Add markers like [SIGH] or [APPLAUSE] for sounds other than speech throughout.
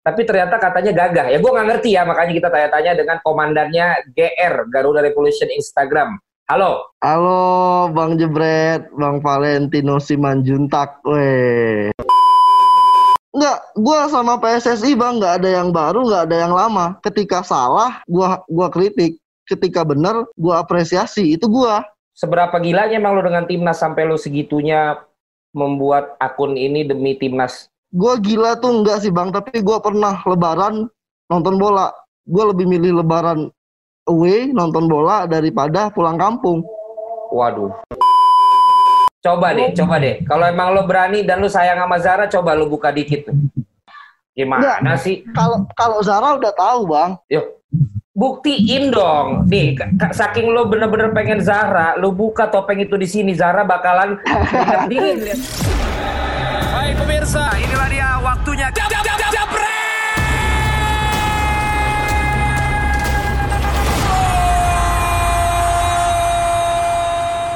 tapi ternyata katanya gagah. Ya gue nggak ngerti ya, makanya kita tanya-tanya dengan komandannya GR, Garuda Revolution Instagram. Halo. Halo Bang Jebret, Bang Valentino Simanjuntak, weh. Enggak, gua sama PSSI bang nggak ada yang baru, nggak ada yang lama. Ketika salah, gua gua kritik. Ketika benar, gua apresiasi. Itu gua. Seberapa gilanya emang lo dengan timnas sampai lo segitunya membuat akun ini demi timnas gue gila tuh enggak sih bang. Tapi gue pernah lebaran nonton bola. Gue lebih milih lebaran away nonton bola daripada pulang kampung. Waduh. Coba deh coba deh. Kalau emang lo berani dan lo sayang sama Zara coba lo buka dikit gimana Nggak, sih? Kalau kalau Zara udah tahu bang. Yuk. Buktiin dong. Nih saking lo bener-bener pengen Zara lo buka topeng itu di sini. Zara bakalan [LAUGHS] dingin Hai pemirsa, inilah dia waktunya. Jab,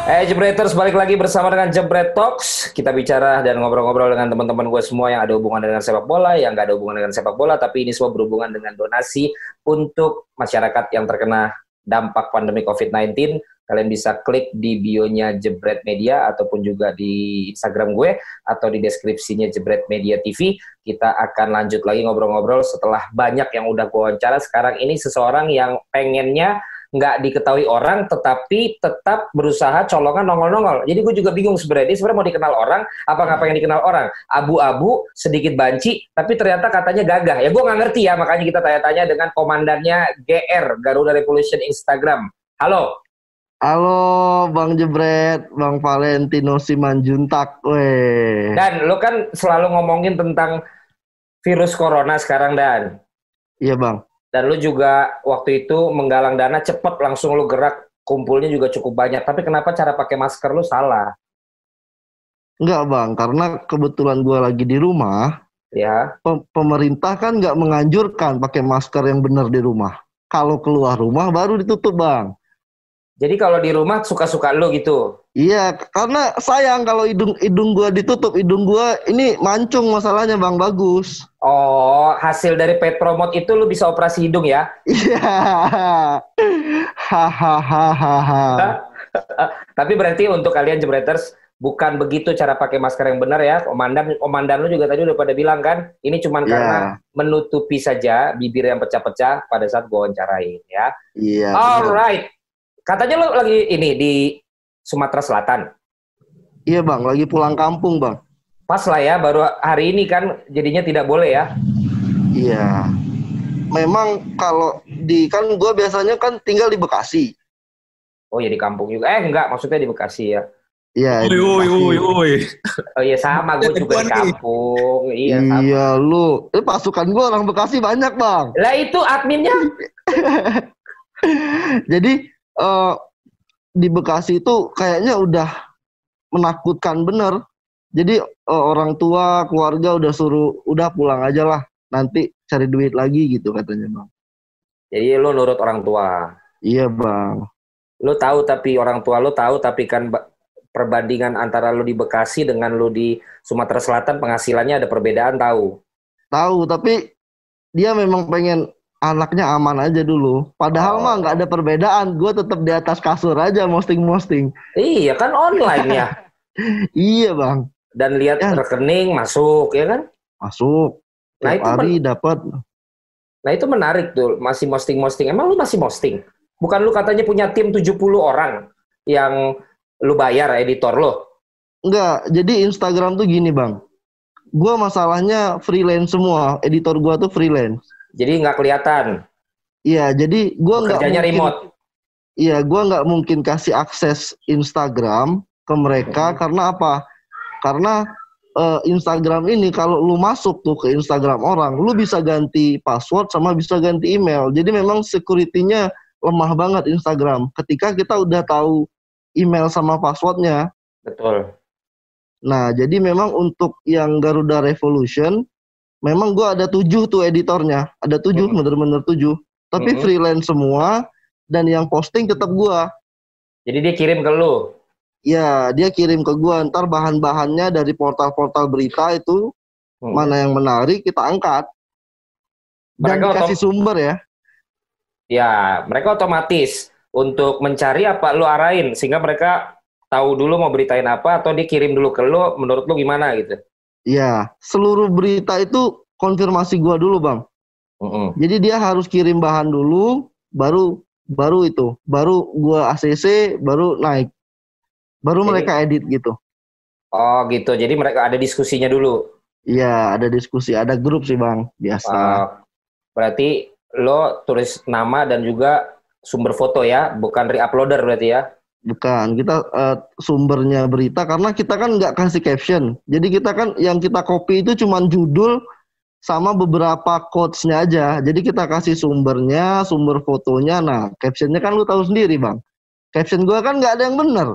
Eh Jebreters, balik lagi bersama dengan Jebret Talks. Kita bicara dan ngobrol-ngobrol dengan teman-teman gue semua yang ada hubungan dengan sepak bola, yang gak ada hubungan dengan sepak bola, tapi ini semua berhubungan dengan donasi untuk masyarakat yang terkena dampak pandemi COVID-19 Kalian bisa klik di bionya Jebret Media ataupun juga di Instagram gue atau di deskripsinya Jebret Media TV. Kita akan lanjut lagi ngobrol-ngobrol setelah banyak yang udah gue wawancara. Sekarang ini seseorang yang pengennya nggak diketahui orang tetapi tetap berusaha colongan nongol-nongol. Jadi gue juga bingung sebenarnya dia sebenarnya mau dikenal orang apa nggak pengen dikenal orang. Abu-abu sedikit banci tapi ternyata katanya gagah. Ya gue nggak ngerti ya makanya kita tanya-tanya dengan komandannya GR Garuda Revolution Instagram. Halo. Halo Bang Jebret, Bang Valentino Simanjuntak, weh. Dan lu kan selalu ngomongin tentang virus corona sekarang Dan. Iya Bang. Dan lu juga waktu itu menggalang dana cepet langsung lu gerak kumpulnya juga cukup banyak. Tapi kenapa cara pakai masker lu salah? Enggak Bang, karena kebetulan gua lagi di rumah. Ya. Pemerintah kan nggak menganjurkan pakai masker yang benar di rumah. Kalau keluar rumah baru ditutup Bang. Jadi kalau di rumah suka-suka lo gitu. Iya, karena sayang kalau hidung hidung gua ditutup, hidung gua ini mancung masalahnya Bang bagus. Oh, hasil dari pet promote itu lo bisa operasi hidung ya? Iya. [LAUGHS] Hahaha. [LAUGHS] Tapi berarti untuk kalian jebreters bukan begitu cara pakai masker yang benar ya. Komandan komandan lu juga tadi udah pada bilang kan, ini cuma yeah. karena menutupi saja bibir yang pecah-pecah pada saat gua wawancarain ya. Iya. Yeah, Alright. Katanya lo lagi ini di Sumatera Selatan. Iya bang, lagi pulang kampung bang. Pas lah ya, baru hari ini kan jadinya tidak boleh ya. Iya. Memang kalau di kan gue biasanya kan tinggal di Bekasi. Oh ya di kampung juga. Eh enggak, maksudnya di Bekasi ya. Iya. Oi, oi, oi, oi. Oh iya sama, gue juga di kampung. Iya, sama. Iya lu. Eh, pasukan gue orang Bekasi banyak bang. Lah itu adminnya. [LAUGHS] Jadi uh, di Bekasi itu kayaknya udah menakutkan bener. Jadi uh, orang tua, keluarga udah suruh, udah pulang aja lah. Nanti cari duit lagi gitu katanya bang. Jadi lo nurut orang tua. Iya bang. Lo tahu tapi orang tua lo tahu tapi kan perbandingan antara lo di Bekasi dengan lo di Sumatera Selatan penghasilannya ada perbedaan tahu. Tahu tapi dia memang pengen anaknya aman aja dulu. Padahal oh. mah nggak ada perbedaan. Gue tetap di atas kasur aja posting-posting. Iya kan online ya. [LAUGHS] iya bang. Dan lihat ya. rekening masuk ya kan? Masuk. Nah itu hari dapat. Nah itu menarik tuh masih posting-posting. Emang lu masih posting? Bukan lu katanya punya tim 70 orang yang lu bayar editor lo? Enggak. Jadi Instagram tuh gini bang. Gue masalahnya freelance semua. Editor gue tuh freelance. Jadi nggak kelihatan. Iya, jadi gue nggak mungkin. remote. Iya, gue nggak mungkin kasih akses Instagram ke mereka hmm. karena apa? Karena uh, Instagram ini kalau lu masuk tuh ke Instagram orang, lu bisa ganti password sama bisa ganti email. Jadi memang security-nya lemah banget Instagram. Ketika kita udah tahu email sama passwordnya. Betul. Nah, jadi memang untuk yang Garuda Revolution memang gue ada tujuh tuh editornya ada tujuh hmm. bener-bener tujuh tapi hmm. freelance semua dan yang posting tetap gue jadi dia kirim ke lu ya dia kirim ke gue ntar bahan-bahannya dari portal-portal berita itu hmm. mana yang menarik kita angkat Dan Mereka dikasih sumber ya. Ya, mereka otomatis untuk mencari apa lu arahin sehingga mereka tahu dulu mau beritain apa atau dia kirim dulu ke lu menurut lu gimana gitu. Iya, seluruh berita itu konfirmasi gua dulu, Bang. Mm-mm. Jadi dia harus kirim bahan dulu, baru baru itu, baru gua ACC, baru naik. Baru Jadi- mereka edit gitu. Oh gitu. Jadi mereka ada diskusinya dulu. Iya, ada diskusi, ada grup sih, Bang, biasa. Uh, berarti lo tulis nama dan juga sumber foto ya, bukan re-uploader berarti ya. Bukan, kita eh, sumbernya berita karena kita kan nggak kasih caption. Jadi kita kan yang kita copy itu cuman judul sama beberapa quotes-nya aja. Jadi kita kasih sumbernya, sumber fotonya. Nah, captionnya kan lu tahu sendiri, Bang. Caption gua kan nggak ada yang bener.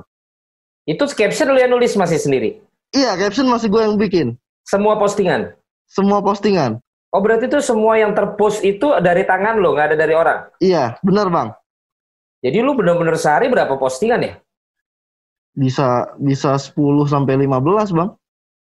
Itu caption lo yang nulis masih sendiri. Iya, caption masih gua yang bikin. Semua postingan. Semua postingan. Oh berarti itu semua yang terpost itu dari tangan lo, nggak ada dari orang. Iya, bener, Bang. Jadi lu bener-bener sehari berapa postingan ya? Bisa bisa 10 sampai 15, Bang.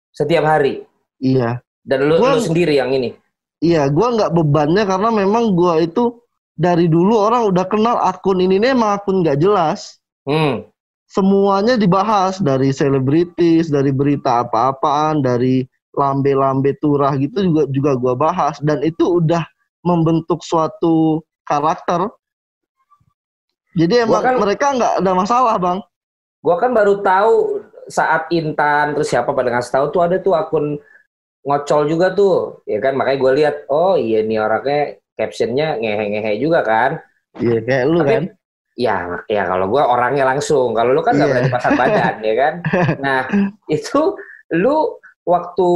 Setiap hari. Iya. Dan lu, Gua- lu sendiri yang ini. Iya, gua nggak bebannya karena memang gua itu dari dulu orang udah kenal akun ini nih emang akun nggak jelas. Hmm. Semuanya dibahas dari selebritis, dari berita apa-apaan, dari lambe-lambe turah gitu juga juga gua bahas dan itu udah membentuk suatu karakter. Jadi emang kan- mereka nggak ada masalah, Bang. Gua kan baru tahu saat Intan terus siapa pada ngasih tahu tuh ada tuh akun ngocol juga tuh, ya kan? Makanya gue lihat, oh iya nih orangnya captionnya ngehe-ngehe juga kan? Iya, kayak lu Tapi- kan. Ya, ya kalau gua orangnya langsung, kalau lu kan nggak Iya. berani pasang badan, ya kan? [LAUGHS] Nah itu lu waktu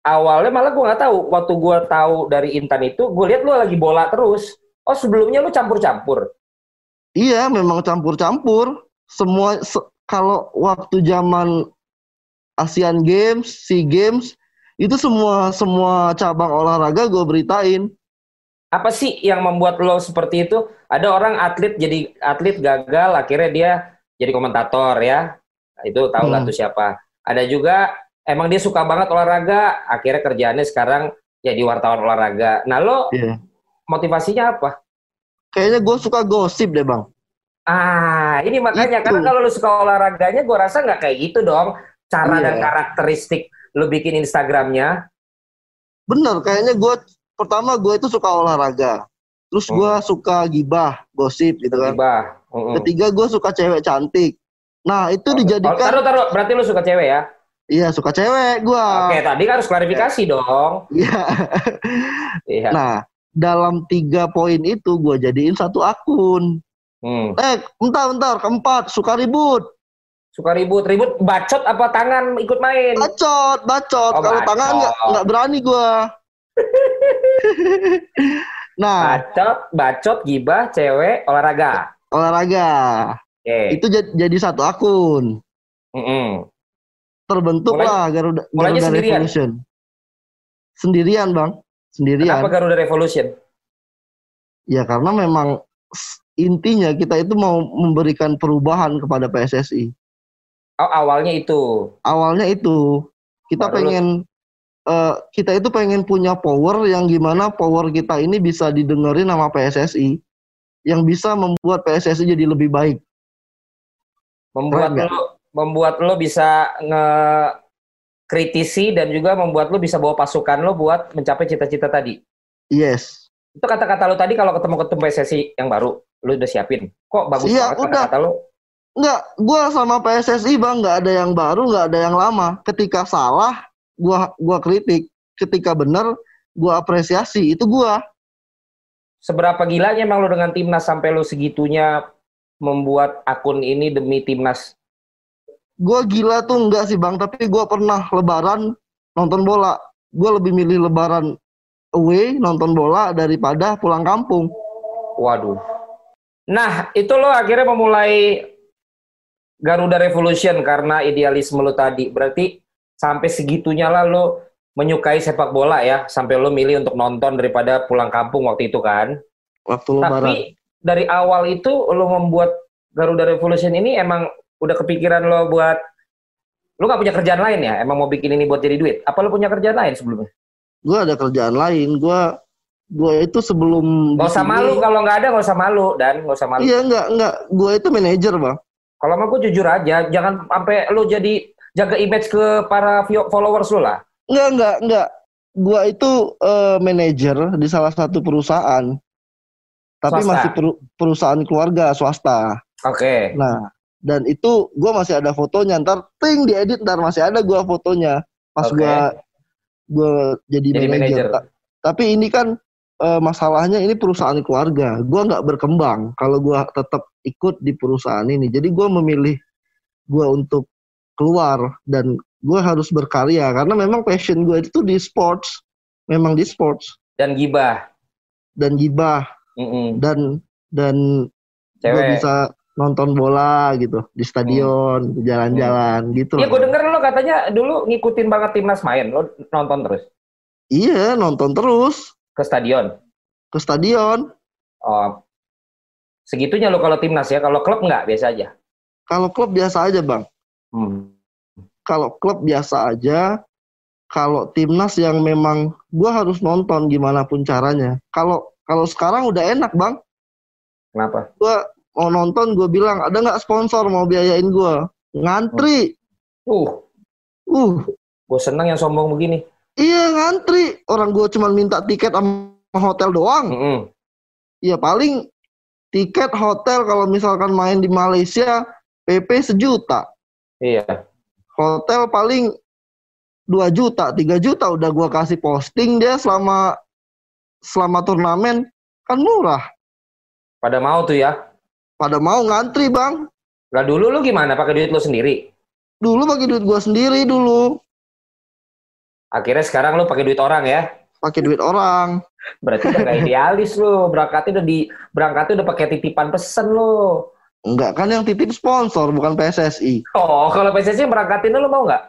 awalnya malah gua nggak tahu, waktu gua tahu dari Intan itu, gue lihat lu lagi bola terus. Oh sebelumnya lu campur-campur. Iya, memang campur-campur. Semua se- kalau waktu zaman Asian Games, SEA Games, itu semua semua cabang olahraga gue beritain. apa sih yang membuat lo seperti itu? Ada orang atlet jadi atlet gagal, akhirnya dia jadi komentator ya. Itu tahu nggak Hmm. tuh siapa? Ada juga emang dia suka banget olahraga, akhirnya kerjaannya sekarang jadi wartawan olahraga. Nah lo Iya. motivasinya apa? Kayaknya gue suka gosip deh bang. Ah ini makanya Itu. karena kalau lo suka olahraganya, gue rasa nggak kayak gitu dong. Cara Iya. dan karakteristik lo bikin Instagramnya. Bener, kayaknya gue pertama gue itu suka olahraga. Terus gue suka gibah, gosip gitu kan. Tiba. Mm-mm. Ketiga gue suka cewek cantik. Nah itu Oh, dijadikan, taruh, taruh. Berarti lo suka cewek ya? iya suka cewek gue. Oke, tadi kan harus klarifikasi dong. Iya. Iya. Nah dalam tiga poin itu gue jadiin satu akun. Hmm. Eh, bentar, bentar. Keempat, suka ribut. Suka ribut-ribut, bacot apa tangan ikut main? Bacot, bacot. Oh, Kalau tangan nggak berani gua. [LAUGHS] nah, Bacot, bacot, gibah, cewek, olahraga. olahraga. Oke. Itu jad- jadi satu akun. Mm-mm. Terbentuklah Garuda, Garuda? Revolution. Sendirian, Bang. Sendirian. Kenapa Garuda Revolution? Ya karena memang intinya kita itu mau memberikan perubahan kepada PSSI. Oh, awalnya itu. Awalnya itu kita Baru pengen eh, kita itu pengen punya power yang gimana power kita ini bisa didengerin sama PSSI yang bisa membuat PSSI jadi lebih baik. Membuat Keren lo membuat lo bisa nge kritisi dan juga membuat lo bisa bawa pasukan lo buat mencapai cita-cita tadi. Yes. Itu kata-kata lo tadi kalau ketemu ketemu PSSI yang baru, lo udah siapin. Kok bagus Iya, banget kata-kata lo? Enggak, gua sama PSSI bang nggak ada yang baru, nggak ada yang lama. Ketika salah, gua gua kritik. Ketika benar, gua apresiasi. Itu gua. Seberapa gilanya emang lo dengan timnas sampai lo segitunya membuat akun ini demi timnas? Gua gila tuh enggak sih bang, tapi gua pernah lebaran nonton bola. Gua lebih milih lebaran away nonton bola daripada pulang kampung. Waduh. Nah, itu lo akhirnya memulai Garuda Revolution karena idealisme lo tadi. Berarti sampai segitunya lah lo menyukai sepak bola ya, sampai lo milih untuk nonton daripada pulang kampung waktu itu kan. Waktu lebaran. Tapi dari awal itu lo membuat Garuda Revolution ini emang udah kepikiran lo buat lo nggak punya kerjaan lain ya? Emang mau bikin ini buat jadi duit? Apa lo punya kerjaan lain sebelumnya? Gua ada kerjaan lain. Gua Gue itu sebelum Gak usah malu kalau nggak ada nggak usah malu dan nggak usah malu. Iya enggak enggak. Gue itu manajer bang. Kalau mau gue jujur aja, jangan sampai lu jadi jaga image ke para followers lu lah. Enggak enggak enggak. Gue itu eh, manajer di salah satu perusahaan. Tapi Swasta. masih peru- perusahaan keluarga swasta. Oke. Nah, dan itu gue masih ada fotonya. Ntar ting diedit, ntar masih ada gue fotonya pas Oke. gue gue jadi, Jadi manajer. Ta- Tapi ini kan eh, masalahnya ini perusahaan keluarga. Gue nggak berkembang kalau gue tetap ikut di perusahaan ini. Jadi gue memilih gue untuk keluar dan gue harus berkarya karena memang passion gue itu di sports, memang di sports Dan gibah. dan gibah Mm-mm. dan dan gue bisa nonton bola gitu di stadion, jalan-jalan gitu. Iya, gue denger lo katanya dulu ngikutin banget timnas main. Lo nonton terus Iya, nonton terus ke stadion. ke stadion. Oh, segitunya lo kalau timnas ya. Kalau klub nggak biasa aja. Kalau klub biasa aja, Bang. Hmm. Kalau klub biasa aja. Kalau timnas yang memang gua harus nonton gimana pun caranya. Kalau kalau sekarang udah enak, Bang. Kenapa? Gua mau nonton, gue bilang ada nggak sponsor mau biayain gua? Ngantri. Uh, Uh, gue seneng yang sombong begini. iya ngantri. Orang gua cuma minta tiket sama hotel doang. Mm-mm. Ya paling tiket hotel kalau misalkan main di Malaysia PP sejuta. Iya. Hotel paling 2 juta, 3 juta udah gua kasih posting dia selama selama turnamen kan murah. Pada mau tuh ya. Pada mau ngantri, Bang. Lah dulu lu gimana? Pakai duit lo sendiri. Dulu pakai duit gua sendiri dulu, Akhirnya sekarang lu pakai duit orang ya. pakai duit orang. Berarti udah gak idealis lu. Berangkatnya udah di berangkatnya udah pakai titipan pesen lu. Enggak kan yang titip sponsor bukan PSSI. Oh, kalau PSSI berangkatin lu mau nggak?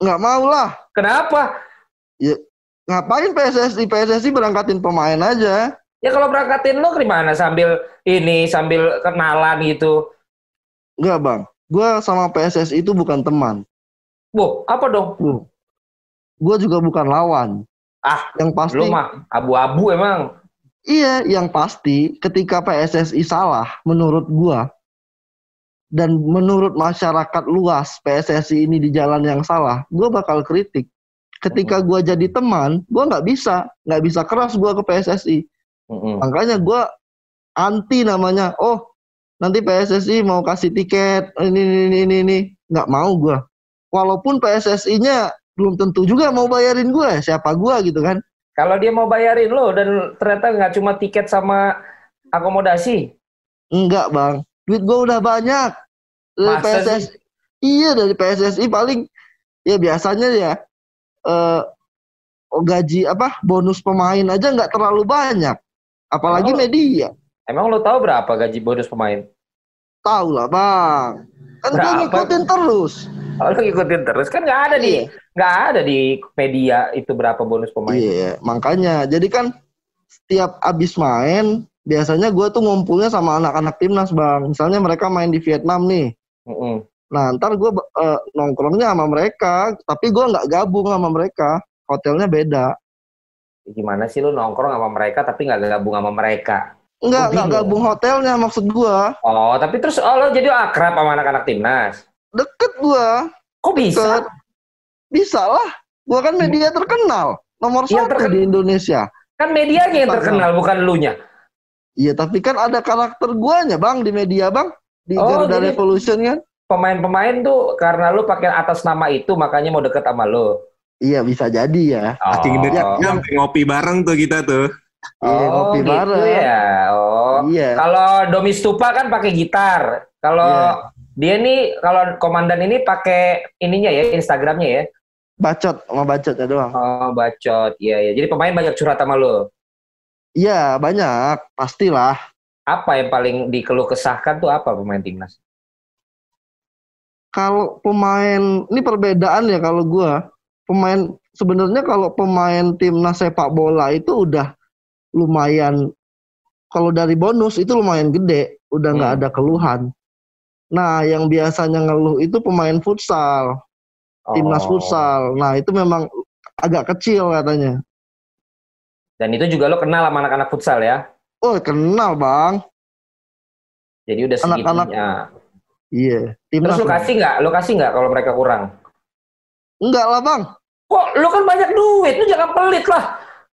Enggak mau lah. Kenapa? Ngapain PSSI? PSSI berangkatin pemain aja. Ya kalau berangkatin lu gimana? Sambil ini, sambil kenalan gitu. Enggak, Bang. Gua sama PSSI itu bukan teman. Wuh, apa dong? Gua juga bukan lawan. Ah, yang pasti Lu mah abu-abu emang. Iya, yang pasti ketika PSSI salah menurut gua dan menurut masyarakat luas PSSI ini di jalan yang salah, gua bakal kritik. Ketika gua jadi teman, gua nggak bisa, nggak bisa keras gua ke PSSI. Mm-mm. Makanya gua anti namanya. Oh, nanti PSSI mau kasih tiket ini ini ini ini, ini. nggak mau gua. Walaupun PSSI-nya belum tentu juga mau bayarin gua, siapa gua gitu kan. Kalau dia mau bayarin lo dan ternyata nggak cuma tiket sama akomodasi. Enggak bang, duit gue udah banyak. Dari Masa PSSI, iya dari PSSI paling ya biasanya ya eh gaji apa bonus pemain aja nggak terlalu banyak, apalagi Oh. media. Emang lo tahu berapa gaji bonus pemain? Tahu lah bang, kan gue ngikutin terus. Kalau lo ngikutin terus kan nggak ada di Iya. nggak ada di media itu berapa bonus pemain. Iya, makanya jadi kan setiap abis main biasanya gue tuh ngumpulnya sama anak-anak timnas bang. Misalnya mereka main di Vietnam nih. Mm-mm. Nah, ntar gue nongkrongnya sama mereka, tapi gue nggak gabung sama mereka. Hotelnya beda. Gimana sih lo nongkrong sama mereka tapi nggak gabung sama mereka? Enggak, Gua nggak gabung hotelnya maksud gue. Oh, tapi terus oh, lo jadi akrab sama anak-anak timnas. Deket gue. Kok bisa? Deket. Bisa lah. Gue kan media terkenal. Nomor Yang satu terken- di Indonesia. Kan medianya yang terkenal bukan lu nya. Iya, tapi kan ada karakter guanya bang di media bang. Di Oh, Garuda Revolution kan. Pemain-pemain tuh karena lu pakai atas nama itu makanya mau deket sama lu. Iya, bisa jadi ya. Saking Oh. dekatnya sampai ngopi bareng tuh kita tuh. Iya, Oh, ngopi gitu bareng. ya. Oh. Iya. Kalau Domi Stupa kan pakai gitar. Kalau Iya. dia nih kalau komandan ini pakai ininya ya Instagramnya ya. Bacot sama bacotnya doang. Oh, bacot. Iya, iya. Jadi pemain banyak curhat sama lu. Iya, banyak. Pastilah. Apa yang paling dikeluh kesahkan tuh apa pemain timnas? kalau pemain ini perbedaan ya kalau gua pemain sebenarnya kalau pemain timnas sepak bola itu udah lumayan kalau dari bonus itu lumayan gede udah nggak Hmm. ada keluhan nah yang biasanya ngeluh itu pemain futsal timnas Oh. futsal nah itu memang agak kecil katanya Dan itu juga lo kenal sama anak-anak futsal ya? Oh kenal bang. Jadi udah segitunya. Iya. Terus Timnas. lo Bang. kasih nggak? Lo kasih nggak kalau mereka kurang? Enggak lah bang. Kok lo kan banyak duit, lo jangan pelit lah.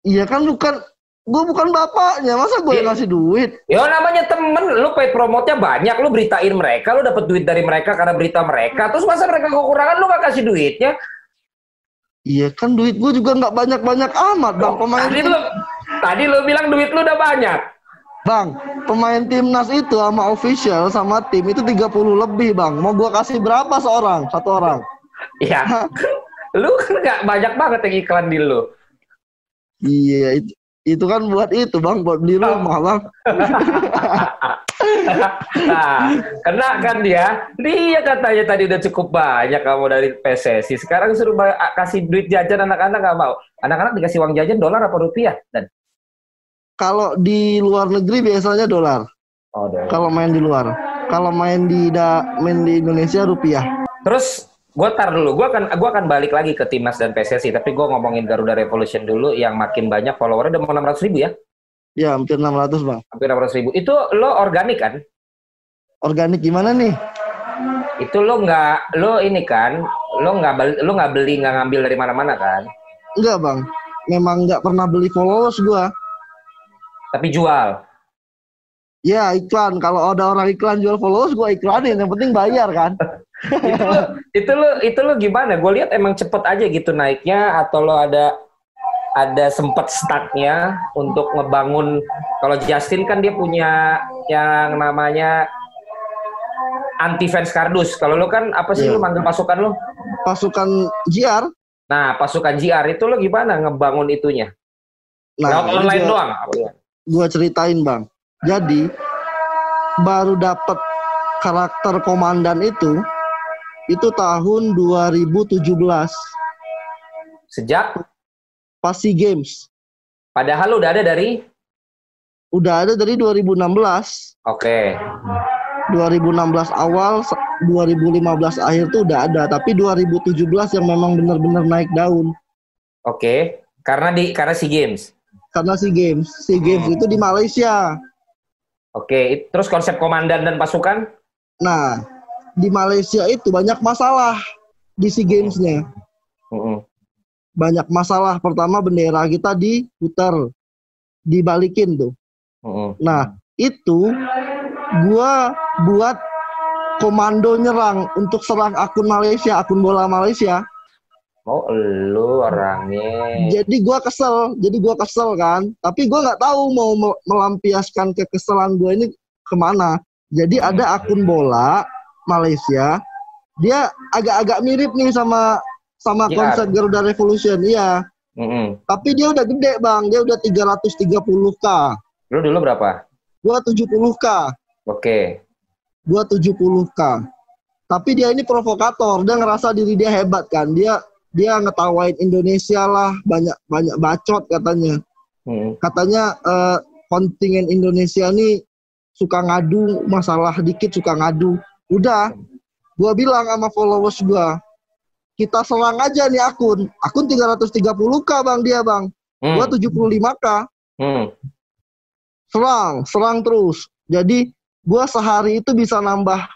Iya kan bukan. Gue bukan bapaknya. Masa gue yang Iya. ngasih duit? Ya namanya temen, lo paid promote-nya banyak, lo beritain mereka, lo dapet duit dari mereka karena berita mereka. Terus masa mereka kekurangan, lo nggak kasih duitnya? Iya kan duit gue juga nggak banyak-banyak amat bang. Pemain Tadi lo, tadi lo bilang duit lo udah banyak. Bang, pemain timnas itu sama official sama tim itu 30 lebih bang. Mau gua kasih berapa seorang? Satu orang. Ya, lu kan nggak banyak banget yang iklan di lo. Iya, itu, itu kan buat itu bang, buat di rumah bang. nah, kena kan dia? Dia katanya tadi udah cukup banyak kamu dari PSSI. Sekarang suruh kasih duit jajan anak-anak nggak mau. Anak-anak dikasih uang jajan dolar apa rupiah? Dan Kalau di luar negeri biasanya dolar. oh, dolar. Kalau main di luar. Kalau main di da, main di Indonesia rupiah. Terus gue tar dulu, gue akan gua akan balik lagi ke timnas dan PSSI. Tapi gue ngomongin Garuda Revolution dulu yang makin banyak followernya udah mau 600 ribu ya, Ya hampir 600 bang. hampir 600 ribu. Itu lo organik kan? Organik gimana nih? Itu lo nggak, lo ini kan, lo nggak beli, lo nggak beli nggak ngambil dari mana-mana kan? Enggak bang. Memang nggak pernah beli followers gua. Tapi jual. Ya iklan. Kalau ada orang iklan jual followers gua iklanin. Yang penting bayar kan. [LAUGHS] [LAUGHS] itu lo, itu lo, itu lo gimana? Gue lihat emang cepet aja gitu naiknya, atau lo ada ada sempet startnya untuk ngebangun. Kalau Justin kan dia punya yang namanya anti fans kardus. Kalau lo kan apa sih Iya. lo manggil pasukan lo? Pasukan JR. Nah pasukan JR itu lo gimana ngebangun itunya? Lewat ini online gua- doang. Gua ceritain bang. Jadi baru dapat karakter komandan itu itu tahun 2017 Sejak pas SEA Games. padahal lo udah ada dari Udah ada dari 2016. Oke. 2016 awal, se- 2015 akhir tuh udah ada. Tapi 2017 yang memang benar-benar naik daun. Oke. Karena di karena SEA Games. Karena SEA Games. SEA Games itu di Malaysia. Oke, it- terus konsep komandan dan pasukan? Nah, di Malaysia itu banyak masalah di SEA Games-nya. Banyak masalah. Pertama bendera kita diputar, dibalikin tuh. Nah, itu gua buat komando nyerang untuk serang akun Malaysia, akun bola Malaysia. Oh, lu orangnya. Jadi gua kesel, jadi gua kesel kan. Tapi gua nggak tahu mau me- melampiaskan kekesalan gua ini ke mana. Jadi ada akun bola Malaysia, dia agak-agak mirip nih sama sama JR. konsep Garuda Revolution, iya. Mm-mm. Tapi dia udah gede bang, dia udah 330k. Lu dulu berapa? Gua 70k, Oke. gua 70k. Tapi dia ini provokator, dia ngerasa diri dia hebat kan. Dia dia ngetawain Indonesia lah, banyak banyak bacot katanya. Mm. Katanya eh, kontingen Indonesia nih suka ngadu, masalah dikit suka ngadu. Udah, gua bilang sama followers gua, kita serang aja nih akun. Akun 330k bang dia bang, Mm. gua 75k. Mm. serang, serang terus. Jadi gua sehari itu bisa nambah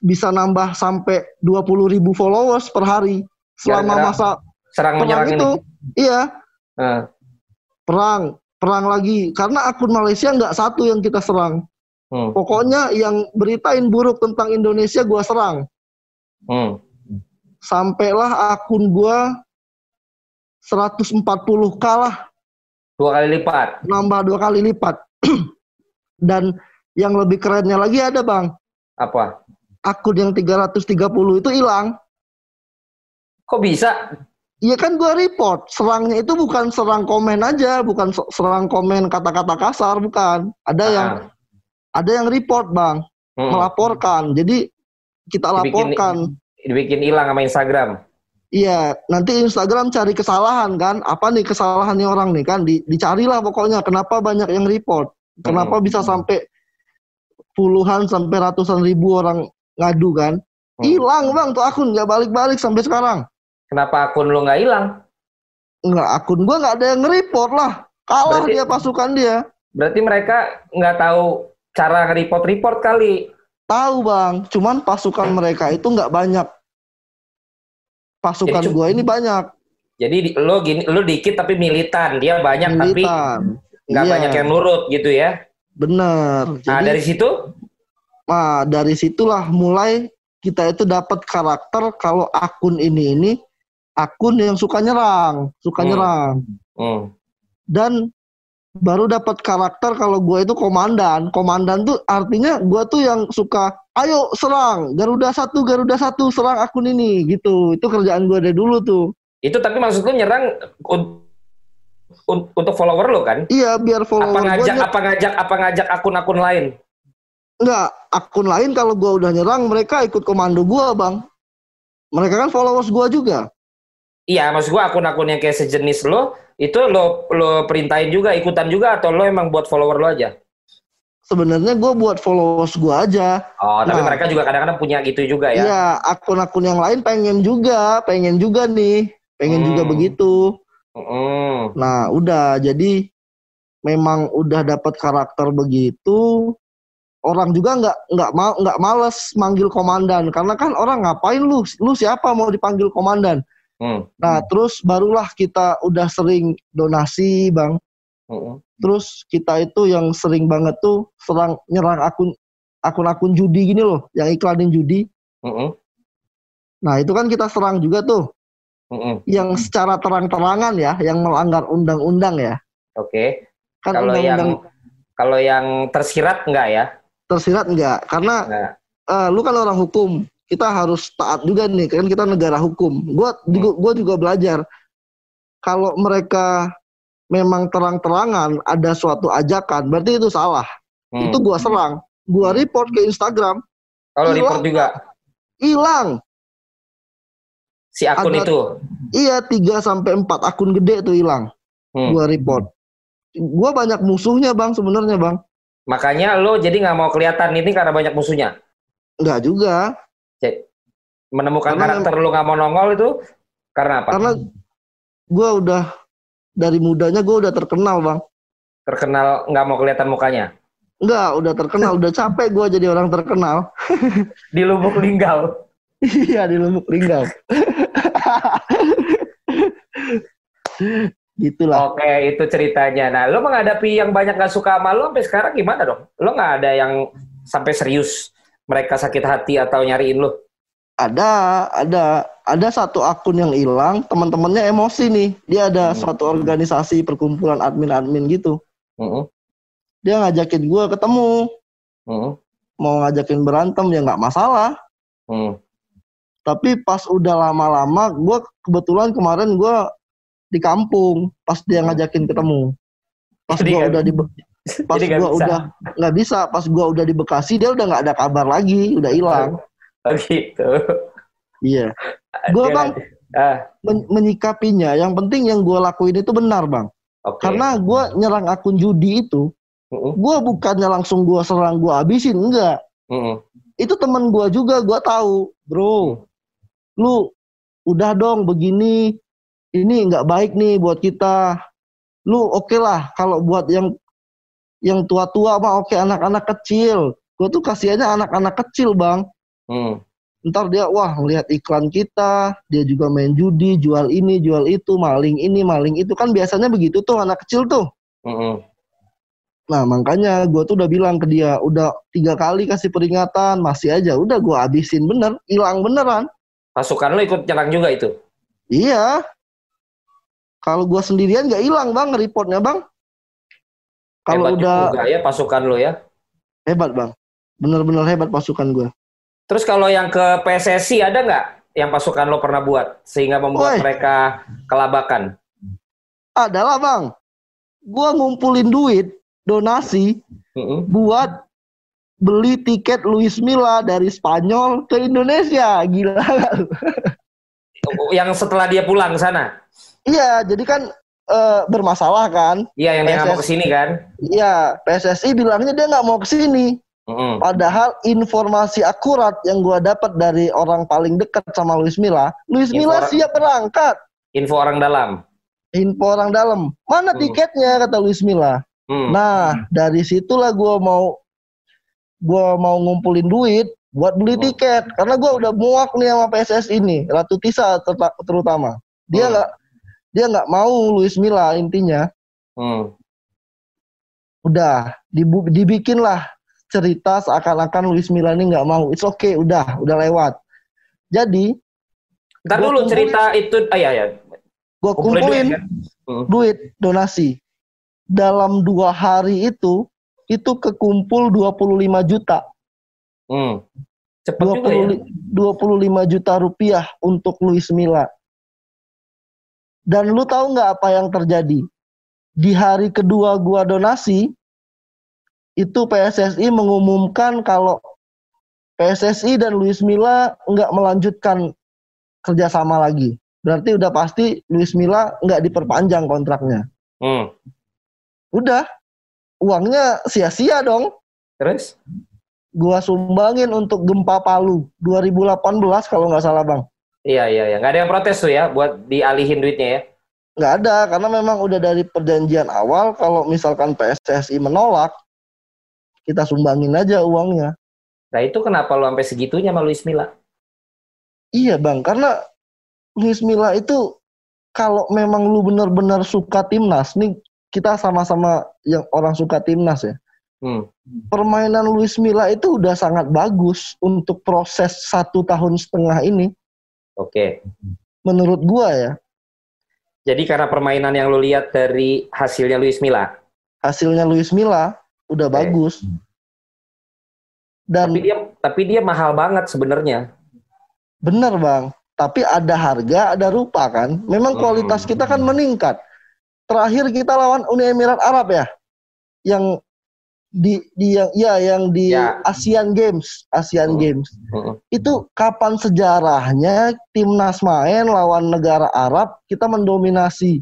bisa nambah sampai 20.000 ribu followers per hari selama Gara-gara masa Serang perang itu. ini. Iya, Eh, perang, perang lagi karena akun Malaysia nggak satu yang kita serang. Mm. Pokoknya yang beritain buruk tentang Indonesia gua serang. Mm. Sampailah akun gua 140k lah, Dua kali lipat. nambah dua kali lipat. [CLEARS THROAT] Dan yang lebih kerennya lagi ada bang, Apa? akun yang 330 itu hilang. Kok bisa? Iya kan gua report. Serangnya itu bukan serang komen aja, bukan se- serang komen kata-kata kasar, bukan. Ada yang Ah. Ada yang report, Bang, Mm. melaporkan. Jadi kita laporkan. Dibikin hilang sama Instagram. Iya, nanti Instagram cari kesalahan kan? Apa nih kesalahannya orang nih kan? Di, dicarilah pokoknya kenapa banyak yang report. Kenapa Mm. bisa sampai puluhan sampai ratusan ribu orang ngadu kan? Mm. Hilang, Bang, tuh akun nggak balik-balik sampai sekarang. Kenapa akun lu nggak hilang? Nggak, akun gua nggak ada yang nge-report lah. Kalah Berarti- dia pasukan dia. Berarti mereka nggak tahu cara report-report kali. Tahu bang, cuman pasukan mereka itu nggak banyak. Pasukan gua ini banyak. Jadi di- lo gini, lo dikit tapi militan, dia banyak tapi militan. nggak Iya, banyak yang nurut gitu ya. Bener. Nah Jadi, dari situ, nah, dari situlah mulai kita itu dapat karakter kalau akun ini ini akun yang suka nyerang, suka Hmm. nyerang. hmm, Dan baru dapat karakter kalau gue itu komandan. Komandan tuh artinya gue tuh yang suka, ayo serang, Garuda satu, Garuda satu, serang akun ini gitu. Itu kerjaan gue dari dulu tuh. itu tapi maksud lo nyerang un- un- untuk follower lo kan? Iya, biar Apa follower gue ngajak, apa ngajak, apa ngajak akun-akun lain? Enggak, akun lain kalau gua udah nyerang mereka ikut komando gua, Bang. Mereka kan followers gua juga. Iya, maksud gua akun-akun yang kayak sejenis lo, itu lo lo perintahin juga, ikutan juga, atau lo emang buat follower lo aja? Sebenarnya gua buat followers gua aja. Oh, tapi Nah. mereka juga kadang-kadang punya gitu juga ya? Iya, akun-akun yang lain pengen juga, pengen juga nih, pengen Hmm. juga begitu. Mm, Nah, udah jadi memang udah dapat karakter begitu. Orang juga nggak nggak mau nggak males manggil komandan karena kan orang ngapain lu lu siapa mau dipanggil komandan. Mm, Nah, terus barulah kita udah sering donasi, Bang. mm, Terus kita itu yang sering banget tuh serang nyerang akun akun-akun judi gini loh, yang iklanin judi. mm, Nah, itu kan kita serang juga tuh mm, yang secara terang-terangan ya, yang melanggar undang-undang ya. Oke. Kan Kalau yang undang-undang kalau yang tersirat enggak ya? tersirat enggak? Karena Nah, eh, lu kan orang hukum, kita harus taat juga nih, kan kita negara hukum. Gua juga, gua juga belajar kalau mereka memang terang-terangan ada suatu ajakan, berarti itu salah. mm. Itu gua serang, gua report ke Instagram, kalau report juga hilang. si akun Ada- itu. Iya, 3 sampai 4 akun gede tuh hilang. Hmm. Gua report. Gua banyak musuhnya, Bang, sebenarnya, Bang. Makanya lo jadi nggak mau kelihatan ini karena banyak musuhnya. Enggak juga, Menemukan Karena karakter lo nggak mau nongol itu karena apa? karena gua udah dari mudanya gua udah terkenal, Bang. Terkenal nggak mau kelihatan mukanya. Enggak, udah terkenal, udah capek gua jadi orang terkenal. [LAUGHS] Di lubuk linggau. Iya, di Lumuk Linggau. [LAUGHS] Gitulah. Oke, itu ceritanya. Nah, lo menghadapi yang banyak nggak suka sama lo sampai sekarang gimana dong? Lo nggak ada yang sampai serius mereka sakit hati atau nyariin lo? Ada, ada, ada satu akun yang hilang, teman-temannya emosi nih. Dia ada Hmm. suatu organisasi perkumpulan admin-admin gitu. Mm-mm, Dia ngajakin gua ketemu, mm-mm, mau ngajakin berantem ya nggak masalah. mm. Tapi pas udah lama-lama, gua kebetulan kemarin gua di kampung pas dia ngajakin ketemu. Pas nggak- udah di pas jadi nggak gua bisa. udah nggak bisa, pas gua udah di Bekasi dia udah nggak ada kabar lagi, udah hilang. Oh gitu. Iya. Gua, Dia Bang, Ah, Men- menyikapinya, yang penting yang gua lakuin itu benar, Bang. oke. Karena gua nyerang akun judi itu, Mm-mm, gua bukannya langsung gua serang, gua habisin, enggak. mm-mm, Itu temen gua juga, gua tahu, bro. Lu udah dong begini, ini nggak baik nih buat kita. Lu oke lah kalau buat yang yang tua-tua mah oke anak-anak kecil. Gua tuh kasihannya anak-anak kecil, Bang. mm. Ntar dia wah ngelihat iklan kita, dia juga main judi, jual ini, jual itu, maling ini, maling itu kan biasanya begitu tuh anak kecil tuh. Mm-mm. Nah makanya gue tuh udah bilang ke dia, udah tiga kali kasih peringatan, masih aja, udah gue habisin bener, hilang beneran. Pasukan lo ikut nyerang juga itu. Iya. Kalau gue sendirian gak hilang bang, reportnya bang. Kalau Hebat udah juga ya pasukan lo ya. hebat bang, bener-bener hebat pasukan gue. Terus kalau yang ke PSSI ada nggak yang pasukan lo pernah buat sehingga membuat Woi. mereka kelabakan? Adalah bang, gue ngumpulin duit donasi Mm-mm. buat beli tiket Luis Milla dari Spanyol ke Indonesia. Gila nggak [LAUGHS] lu? Yang setelah dia pulang ke sana. Iya, jadi kan eh, bermasalah kan. Iya, yang dia nggak mau PSSI. ke sini kan? Iya, PSSI bilangnya dia nggak mau ke sini. Mm-mm. Padahal informasi akurat yang gua dapat dari orang paling dekat sama Luis Milla, Luis Milla siap berangkat. Info orang dalam. info orang dalam. Mana Hmm. tiketnya kata Luis Milla. Hmm. Nah, dari situlah gua mau gua mau ngumpulin duit buat beli Hmm. tiket karena gua udah muak nih sama PSS ini, Ratu Tisa terutama. Dia Hmm. nggak dia nggak mau Luis Milla intinya. Hmm. Udah dibu- dibikinlah cerita seakan-akan Luis Milla ini nggak mau. It's okay, udah, udah lewat. Jadi Ntar dulu kumpulin- cerita itu, ah ya ya. gua Kumpulin kumpulin duit, kan? Hmm. duit donasi. Dalam dua hari itu, itu kekumpul 25 juta. Hmm. Cepet juga ya. 20, 25 juta rupiah untuk Luis Milla. Dan lu tahu nggak apa yang terjadi? Di hari kedua gua donasi, itu PSSI mengumumkan kalau PSSI dan Luis Milla nggak melanjutkan kerjasama lagi. Berarti udah pasti Luis Milla nggak diperpanjang kontraknya. Hmm. Udah, uangnya sia-sia dong. Terus? Gua sumbangin untuk gempa Palu 2018 kalau nggak salah bang. Iya iya iya. Nggak ada yang protes tuh ya buat dialihin duitnya ya. nggak ada karena memang udah dari perjanjian awal kalau misalkan PSSI menolak kita sumbangin aja uangnya Nah itu kenapa lu sampai segitunya sama Luis Milla? iya bang karena Luis Milla itu kalau memang lu benar-benar suka timnas nih kita sama-sama yang orang suka timnas ya Hmm. permainan Luis Milla itu udah sangat bagus untuk proses satu tahun setengah ini Oke. menurut gua ya Jadi karena permainan yang lu lihat dari hasilnya Luis Milla, hasilnya Luis Milla udah Oke. bagus dan tapi dia tapi dia mahal banget sebenarnya. Bener bang, tapi ada harga, ada rupa kan. Memang Hmm. kualitas kita kan meningkat. Terakhir kita lawan Uni Emirat Arab ya, yang di, di yang ya yang di Ya. Asian Games, Asian Hmm. Games Hmm. itu kapan sejarahnya timnas main lawan negara Arab kita mendominasi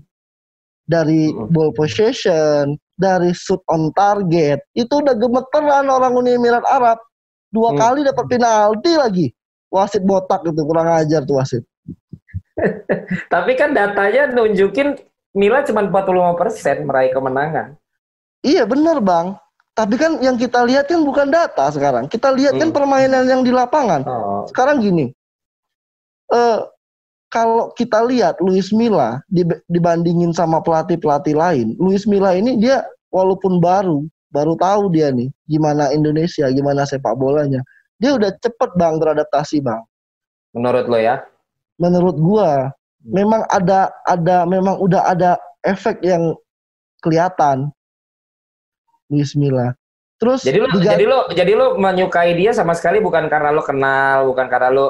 dari Hmm. ball possession, dari shoot on target, itu udah gemeteran orang Uni Emirat Arab. Dua Hmm. kali dapat penalti lagi. Wasit botak itu kurang ajar tuh wasit. [LAUGHS] Tapi kan datanya nunjukin Milla cuma 45% meraih kemenangan. Iya bener bang. Tapi kan yang kita lihat kan bukan data sekarang. Kita lihat kan Hmm. permainan yang di lapangan. Oh. Sekarang gini, eh kalau kita lihat Luis Milla dib- dibandingin sama pelatih-pelatih lain, Luis Milla ini dia walaupun baru, baru tahu dia nih gimana Indonesia, gimana sepak bolanya. Dia udah cepet bang beradaptasi bang. Menurut lo ya? Menurut gua, memang ada ada memang udah ada efek yang kelihatan Luis Milla. Terus Jadi lo jadi lo jadi lo menyukai dia sama sekali bukan karena lo kenal, bukan karena lo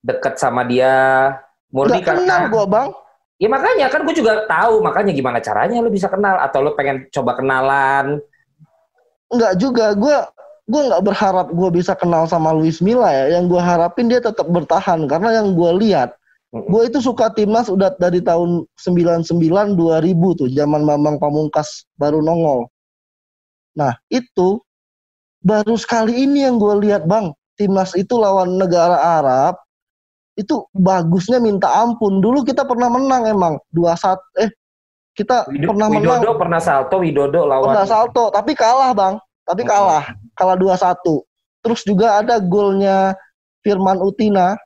deket sama dia, murni nggak kenal gua bang. Ya makanya kan gue juga tahu makanya gimana caranya lo bisa kenal atau lo pengen coba kenalan. Enggak juga, gue gue nggak berharap gue bisa kenal sama Luis Milla ya. Yang gue harapin dia tetap bertahan karena yang gue lihat, gue itu suka timnas udah dari tahun 99 2000 tuh, zaman Bambang Pamungkas baru nongol. Nah itu baru sekali ini yang gue lihat bang, timnas itu lawan negara Arab itu bagusnya minta ampun. Dulu kita pernah menang emang dua satu eh kita Wido- pernah menang. Widodo pernah salto, Widodo lawan pernah salto tapi kalah bang. Tapi Mm-mm. kalah kalah 2-1 terus juga ada golnya Firman Utina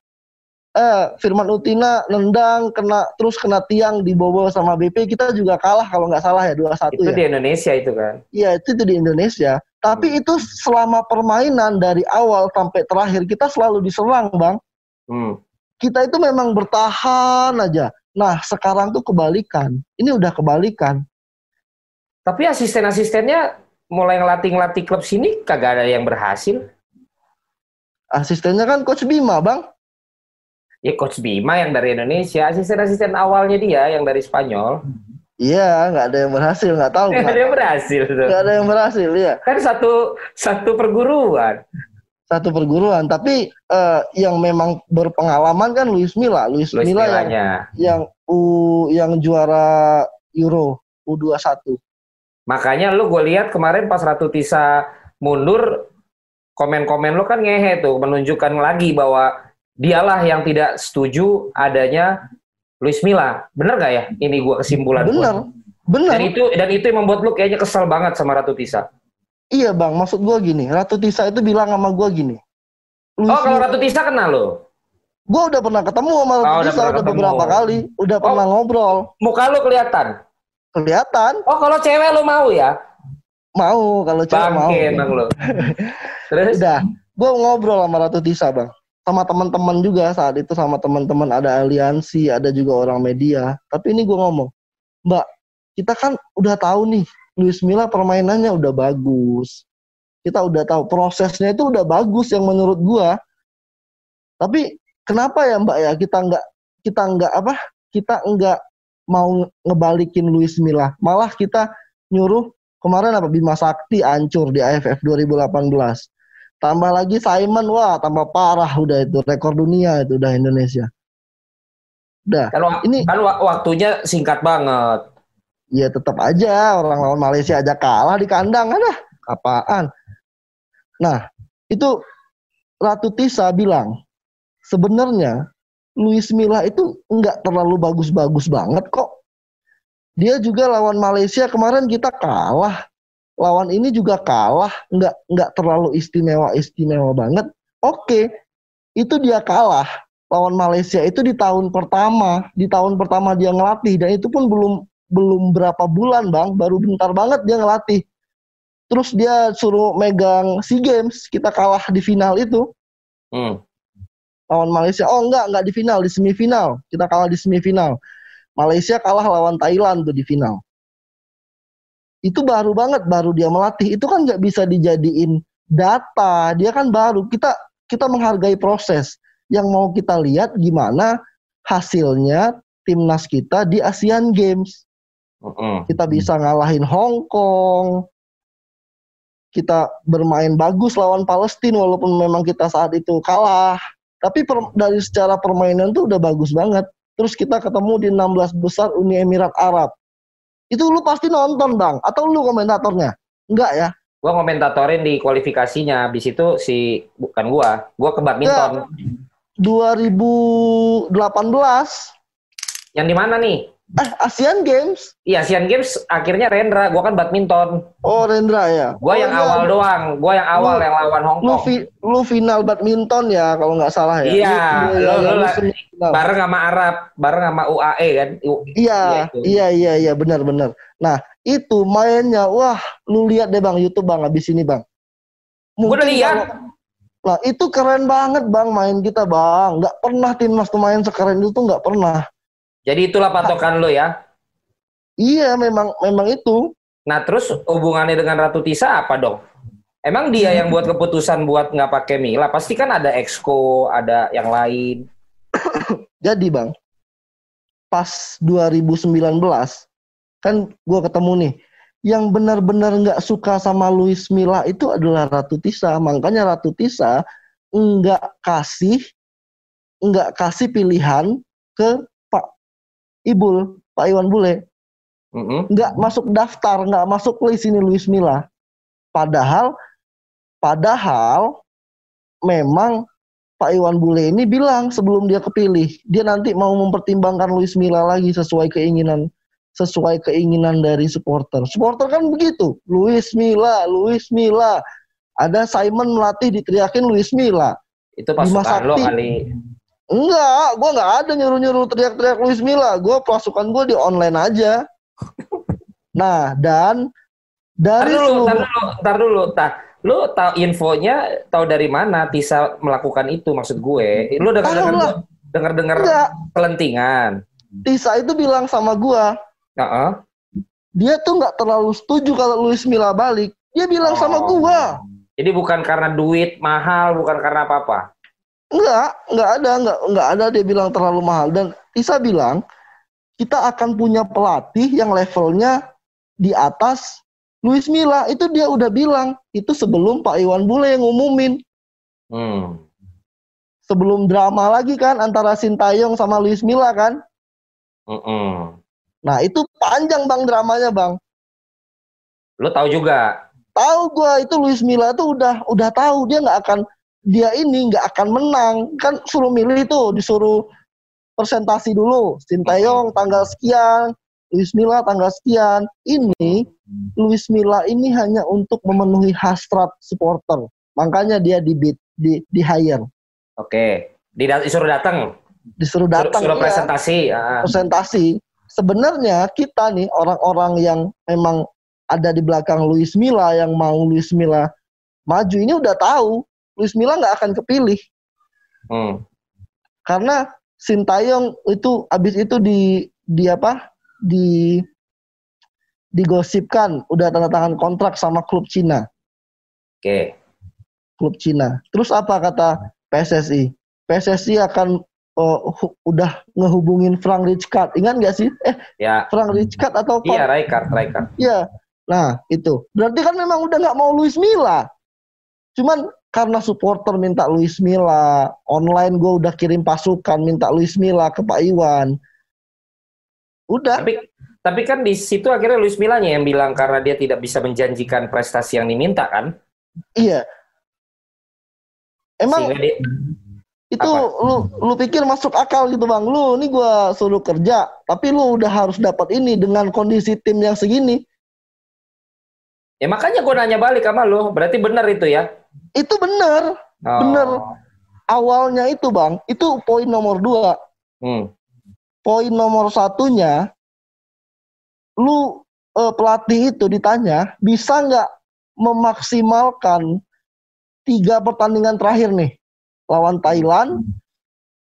eh Firman Utina nendang kena terus kena tiang dibobol sama BP kita juga kalah kalau nggak salah ya 2-1 itu ya. di Indonesia itu kan. iya itu, itu di Indonesia. Tapi itu selama permainan dari awal sampai terakhir kita selalu diserang bang. Hmm. kita itu memang bertahan aja. Nah sekarang tuh kebalikan. Ini udah kebalikan. Tapi asisten-asistennya mulai ngelatih-ngelatih klub sini kagak ada yang berhasil. asistennya kan coach Bima bang Ya coach Bima yang dari Indonesia, asisten-asisten awalnya dia yang dari Spanyol. Iya, nggak ada yang berhasil, nggak tahu. Nggak ada yang berhasil. Nggak ada yang berhasil, ya. Kan satu satu perguruan. Satu perguruan. Tapi eh, yang memang berpengalaman kan Luis Milla. Luis, Luis Milla yang, yang U yang juara Euro U21. Makanya lu gue lihat kemarin pas Ratu Tisa mundur, komen-komen lu kan ngehe tuh, menunjukkan lagi bahwa dialah yang tidak setuju adanya Luis Milla, bener gak ya? Ini gua kesimpulan. gua. Bener, bener. Dan itu dan itu yang membuat lu kayaknya kesal banget sama Ratu Tisa. Iya bang, maksud gua gini, Ratu Tisa itu bilang sama gua gini. Luis Oh, kalau Ratu Tisa kenal lo. Gua udah pernah ketemu sama Ratu Oh, udah Tisa udah ketemu. beberapa kali, udah pernah ngobrol. Muka lu kelihatan. Kelihatan Oh, kalau cewek lu mau ya? mau kalau cewek mau. Bangke emang lu. [LAUGHS] Terus Udah, gua ngobrol sama Ratu Tisa bang, sama teman-teman juga saat itu sama teman-teman ada aliansi, ada juga orang media. Tapi ini gua ngomong, Mbak, kita kan udah tahu nih, Luis Milla permainannya udah bagus. Kita udah tahu prosesnya itu udah bagus yang menurut gua. Tapi kenapa ya Mbak ya kita nggak kita nggak apa? Kita nggak mau ngebalikin Luis Milla. Malah kita nyuruh kemarin apa Bima Sakti hancur di AFF 2018. Tambah lagi Simon, wah tambah parah udah itu rekor dunia itu udah Indonesia. Udah, kan, ini kan wa- waktunya singkat banget. ya tetap aja orang lawan Malaysia aja kalah di kandang ada apaan. Nah, itu Ratu Tisa bilang sebenarnya Luis Milla itu nggak terlalu bagus-bagus banget kok. Dia juga lawan Malaysia kemarin kita kalah. Lawan ini juga kalah, nggak nggak terlalu istimewa istimewa banget. Oke, itu dia kalah lawan Malaysia itu di tahun pertama, di tahun pertama dia ngelatih dan itu pun belum belum berapa bulan bang, baru bentar banget dia ngelatih. Terus dia suruh megang SEA Games, kita kalah di final itu Hmm. lawan Malaysia. Oh enggak, enggak di final, di semifinal. Kita kalah di semifinal. Malaysia kalah lawan Thailand tuh di final. Itu baru banget, baru dia melatih. Itu kan nggak bisa dijadiin data. Dia kan baru. Kita kita menghargai proses. Yang mau kita lihat gimana hasilnya timnas kita di Asian Games. Mm-mm. Kita bisa ngalahin Hong Kong. Kita bermain bagus lawan Palestina walaupun memang kita saat itu kalah. Tapi per- dari secara permainan tuh udah bagus banget. Terus kita ketemu di 16 besar Uni Emirat Arab. Itu lu pasti nonton, Bang. Atau lu komentatornya? Enggak ya? Gua komentatorin di kualifikasinya. Habis itu si bukan gua, gua ke badminton. 2018 Yang di mana nih? Eh Asian Games. Iya, Asian Games akhirnya Rendra, gua kan badminton. Oh, Rendra ya. Gua Oh, yang iya. awal doang, gua yang awal Lu- yang lawan Hong Lu, Kong. fi- lu final badminton ya kalau nggak salah ya. Iya, Lu- lu- lu lu lah- semifinal. Bareng sama Arab, bareng sama UAE kan. U- Iya, iya, iya, iya, benar, benar. Nah, itu mainnya, wah, lu lihat deh bang, YouTube bang, abis ini bang. Gua udah Mungkin lihat. Nah, itu keren banget bang, main kita bang. Nggak pernah timnas tuh main sekeren itu tuh nggak pernah. Jadi itulah patokan lo ya. Iya, memang, memang itu. Nah, terus hubungannya dengan Ratu Tisa apa dong? Emang dia yang buat keputusan buat nggak pakai Mila? Pasti kan ada exco, ada yang lain. [COUGHS] Jadi bang, pas 2019 kan gua ketemu nih, yang benar-benar nggak suka sama Luis Milla itu adalah Ratu Tisa. Makanya Ratu Tisa nggak kasih nggak kasih pilihan ke Ibul, Pak Iwan Bule. Nggak masuk daftar, nggak masuk list ini Luis Milla. Padahal, padahal memang Pak Iwan Bule ini bilang sebelum dia kepilih, dia nanti mau mempertimbangkan Luis Milla lagi sesuai keinginan sesuai keinginan dari supporter. Supporter kan begitu, Luis Milla, Luis Milla. Ada Simon melatih diteriakin Luis Milla. Itu Bima pasukan lo kali. Enggak, gua nggak ada nyuruh-nyuruh teriak-teriak Luis Milla. Gua pasukan gua di online aja. Nah, dan dari dulu, seluruh ntar dulu, ntar dulu. Tah, lu tahu infonya tahu dari mana Tisa melakukan itu maksud gue? Lu dengar dengar dengar dengar kelentingan. Tisa itu bilang sama gua, Heeh. dia tuh nggak terlalu setuju kalau Luis Milla balik. Dia bilang sama Oh. gua, Jadi bukan karena duit mahal, bukan karena apa-apa. Enggak, enggak ada, enggak, enggak ada dia bilang terlalu mahal. Dan Tisa bilang, kita akan punya pelatih yang levelnya di atas Luis Milla. Itu dia udah bilang, itu sebelum Pak Iwan Bule yang ngumumin. Hmm. Sebelum drama lagi kan antara Sintayong sama Luis Milla kan. Mm-mm. Nah itu panjang bang dramanya bang. Lu tahu juga. Tahu gua itu Luis Milla tuh udah udah tahu dia nggak akan dia ini nggak akan menang kan suruh milih tuh disuruh presentasi dulu. Sintayong tanggal sekian, Luis Milla tanggal sekian. Ini Luis Milla ini hanya untuk memenuhi hasrat supporter. Makanya dia di di di hire. Oke. Disuruh datang. Disuruh datang. Suruh, suruh ya. presentasi. Ah. Presentasi. Sebenarnya kita nih orang-orang yang memang ada di belakang Luis Milla yang mau Luis Milla maju ini udah tahu Luis Milla nggak akan kepilih. Hmm. Karena Sintayong itu abis itu di di apa? di digosipkan udah tanda tangan kontrak sama klub Cina. Oke. Klub Cina. Terus apa kata PSSI? PSSI akan uh, udah ngehubungin Frank Rijkaard. Ingat nggak sih? Eh, Ya. Frank Rijkaard atau Iya, Frank- Raikard, Raikard. Iya. Nah, itu. Berarti kan memang udah nggak mau Luis Milla. Cuman karena supporter minta Luis Milla, online gue udah kirim pasukan minta Luis Milla ke Pak Iwan. Udah. Tapi tapi kan di situ akhirnya Luis Millanya yang bilang karena dia tidak bisa menjanjikan prestasi yang diminta kan. Iya. Emang Sehingga dia, itu apa? lu lu pikir masuk akal gitu bang? Lu ini gua suruh kerja, tapi lu udah harus dapat ini dengan kondisi tim yang segini. ya makanya gue nanya balik sama lu, berarti benar itu ya? Itu bener. Oh. Bener. Awalnya itu bang, itu poin nomor dua. Hmm. Poin nomor satunya, lu eh, pelatih itu ditanya bisa nggak memaksimalkan tiga pertandingan terakhir nih lawan Thailand,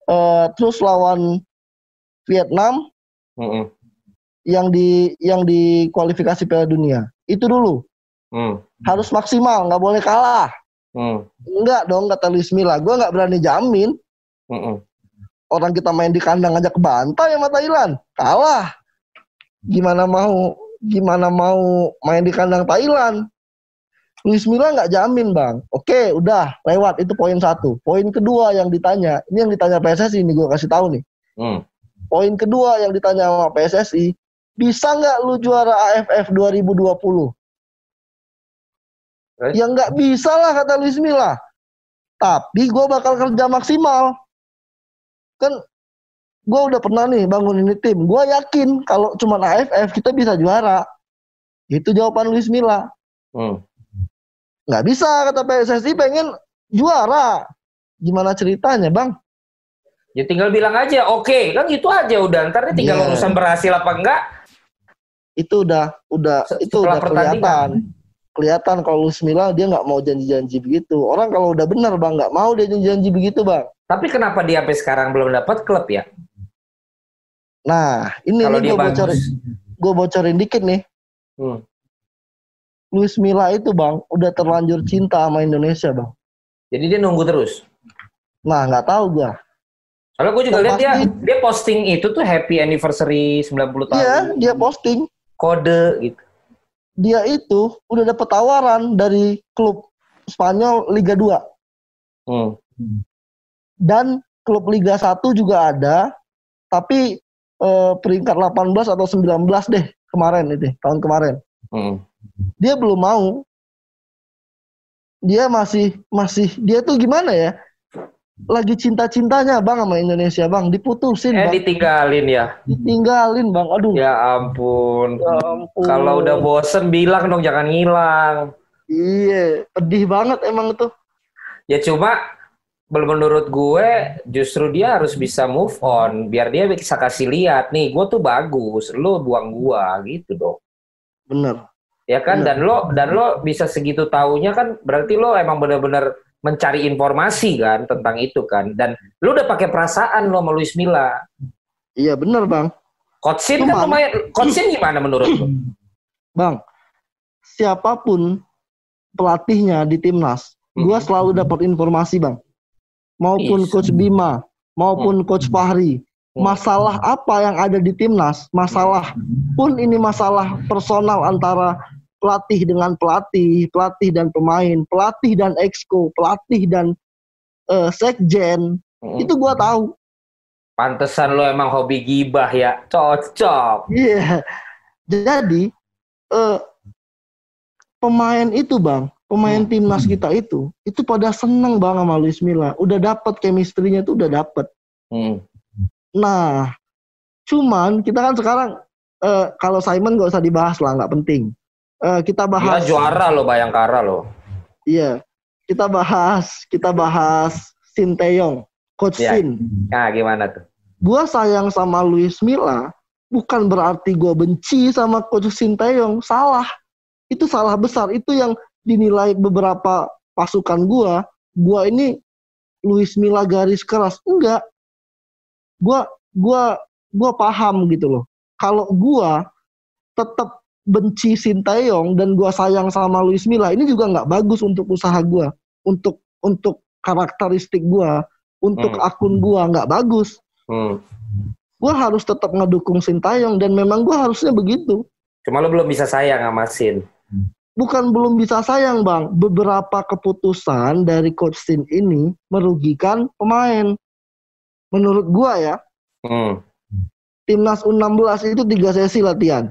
eh, terus lawan Vietnam, Hmm. yang di yang di kualifikasi Piala Dunia. Itu dulu Hmm. harus maksimal, nggak boleh kalah. Hmm. Enggak dong kata Luis Milla, gue nggak berani jamin. Hmm. Orang kita main di kandang aja kebantai sama Thailand, kalah. Gimana mau gimana mau main di kandang Thailand? Luis Milla nggak jamin bang. Oke, udah lewat itu poin satu. Poin kedua yang ditanya, ini yang ditanya PSSI ini gue kasih tahu nih. Hmm. Poin kedua yang ditanya sama PSSI, bisa nggak lu juara AFF 2020? Terus? Ya nggak bisa lah kata Luis Milla. Tapi gue bakal kerja maksimal. Kan gue udah pernah nih bangun ini tim. Gue yakin kalau cuma AFF kita bisa juara. Itu jawaban Luis Milla. Hmm. Nggak bisa kata PSSI pengen juara. Gimana ceritanya bang? Ya tinggal bilang aja, oke, kan gitu aja udah. Ntar tinggal Iya. urusan berhasil apa enggak. Itu udah udah Se- itu setelah udah pertandingan. kelihatan. Kelihatan kalau Luis Milla dia nggak mau janji-janji begitu. Orang kalau udah benar bang nggak mau dia janji-janji begitu bang. Tapi kenapa dia sampai sekarang belum dapat klub ya? Nah ini Kalau nih dia gue bocorin, gue bocorin dikit nih. Hmm. Luis Milla itu bang udah terlanjur cinta sama Indonesia bang. Jadi dia nunggu terus. Nah nggak tahu gua. Soalnya gue juga lihat dia dia posting itu tuh happy anniversary 90 tahun. Iya dia posting Kode gitu. Dia itu udah dapet tawaran dari klub Spanyol Liga 2 Hmm. dan klub Liga 1 juga ada tapi eh, peringkat 18 atau 19 deh kemarin itu tahun kemarin. Hmm. Dia belum mau. Dia masih masih dia tuh gimana ya? Lagi cinta-cintanya Bang sama Indonesia Bang, diputusin Eh Bang, ditinggalin ya. ditinggalin Bang. Aduh. Ya ampun. Ya ampun. Kalau udah bosen bilang dong jangan ngilang. Iya, pedih banget emang tuh. Ya cuma menurut gue justru dia harus bisa move on biar dia bisa kasih lihat nih gue tuh bagus lo buang gua gitu dong Bener. ya kan Bener. dan lo dan lo bisa segitu taunya kan berarti lo emang bener-bener mencari informasi kan tentang itu kan dan lo udah pakai perasaan lo sama Luis Milla Iya bener Bang. Coach Sin kan lumayan Coach Sin gimana menurut lo [CLEARS THROAT] Bang, siapa pun pelatihnya di timnas, gua Mhm. selalu dapat informasi Bang. Maupun Is. Coach Bima, maupun Coach Fahri. Hmm. Masalah apa yang ada di timnas, masalah pun ini masalah personal antara pelatih dengan pelatih, pelatih dan pemain, pelatih dan exco, pelatih dan eh, sekjen, Hmm. itu gua tahu. pantesan lo emang hobi gibah ya cocok Iya. Jadi eh pemain itu bang, pemain Hmm. timnas kita itu, itu pada seneng bang sama Luis Milla. Udah dapet chemistry-nya tuh udah dapet. Hmm. Nah, cuman kita kan sekarang eh, kalau Simon nggak usah dibahas lah, nggak penting. Eh, kita Dia bahas. juara loh Bayangkara loh. Iya, kita bahas, kita bahas Sinteyong, Coach Iya. Sin. Nah, gimana tuh? Gua sayang sama Luis Milla, bukan berarti gua benci sama Coach Sinteyong. Salah. Itu salah besar. Itu yang dinilai beberapa pasukan gua. Gua ini Luis Milla garis keras. Enggak. Gua gua gua paham gitu loh. Kalau gua tetap benci Sinteyong dan gua sayang sama Luis Milla, ini juga nggak bagus untuk usaha gua, untuk untuk karakteristik gua, untuk Hmm. akun gua nggak bagus Hmm. gue harus tetap ngedukung Sintayong dan memang gue harusnya begitu. Cuma lo belum bisa sayang sama Sin. Bukan belum bisa sayang bang, beberapa keputusan dari coach Sin ini merugikan pemain. Menurut gue ya, Hmm. timnas U16 itu tiga sesi latihan,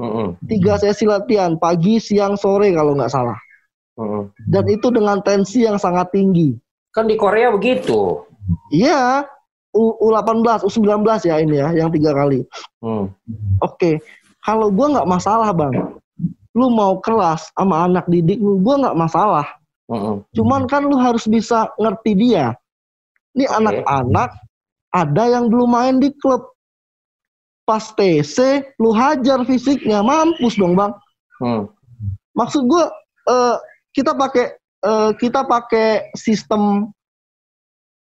Hmm. tiga sesi latihan pagi, siang, sore kalau nggak salah. Hmm. Dan itu dengan tensi yang sangat tinggi. Kan di Korea begitu. Iya, U- U18, U19 ya ini ya, yang tiga kali. Hmm. Oke, kalau gue nggak masalah bang, lu mau keras sama anak didik lu, gue nggak masalah. Hmm. Cuman kan lu harus bisa ngerti dia. Ini Oke. anak-anak ada yang belum main di klub. Pas TC, lu hajar fisiknya, mampus dong bang. Hmm. Maksud gue, eh, kita pakai eh, kita pakai sistem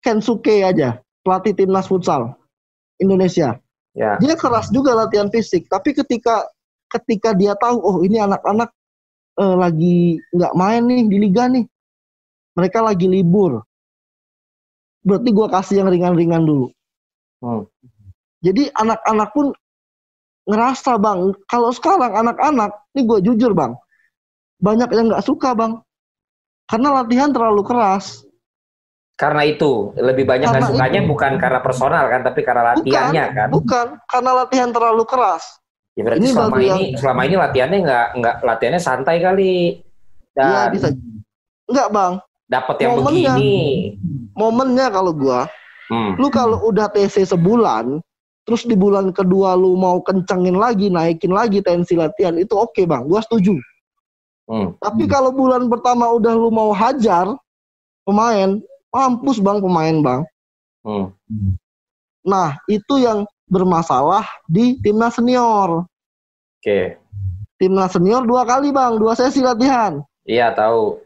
Kensuke aja, pelatih timnas futsal Indonesia. Ya. dia keras juga latihan fisik tapi ketika ketika dia tahu oh ini anak-anak eh, lagi nggak main nih di liga nih mereka lagi libur berarti gua kasih yang ringan-ringan dulu Hmm. Jadi anak-anak pun ngerasa bang kalau sekarang anak-anak ini gue jujur bang banyak yang nggak suka bang karena latihan terlalu keras Karena itu lebih banyak Karena nggak sukanya itu. bukan karena personal kan, tapi karena latihannya kan. bukan karena latihan terlalu keras Ya berarti Ini selama ini selama ini latihannya nggak nggak latihannya santai kali. Iya bisa nggak bang dapat yang Momennya. begini. momennya kalau gua Hmm. lu kalau udah TC sebulan terus di bulan kedua lu mau kencengin lagi naikin lagi tensi latihan itu oke bang gua setuju Hmm. tapi kalau bulan pertama udah lu mau hajar pemain mampus bang pemain bang Hmm. nah itu yang bermasalah di timnas senior Oke. timnas senior dua kali bang dua sesi latihan Iya tahu.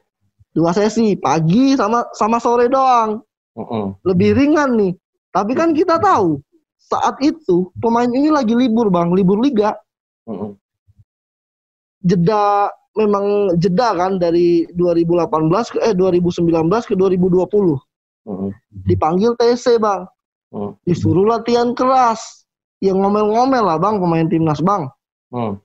dua sesi pagi sama sama sore doang Hmm. lebih ringan nih tapi kan kita tahu saat itu pemain ini lagi libur bang. Libur liga. Jeda memang jeda kan dari 2018 ke eh 2019 ke 2020 Hmm. dipanggil TC bang. Hmm. disuruh latihan keras. Yang ngomel-ngomel lah bang pemain timnas bang. Hmm.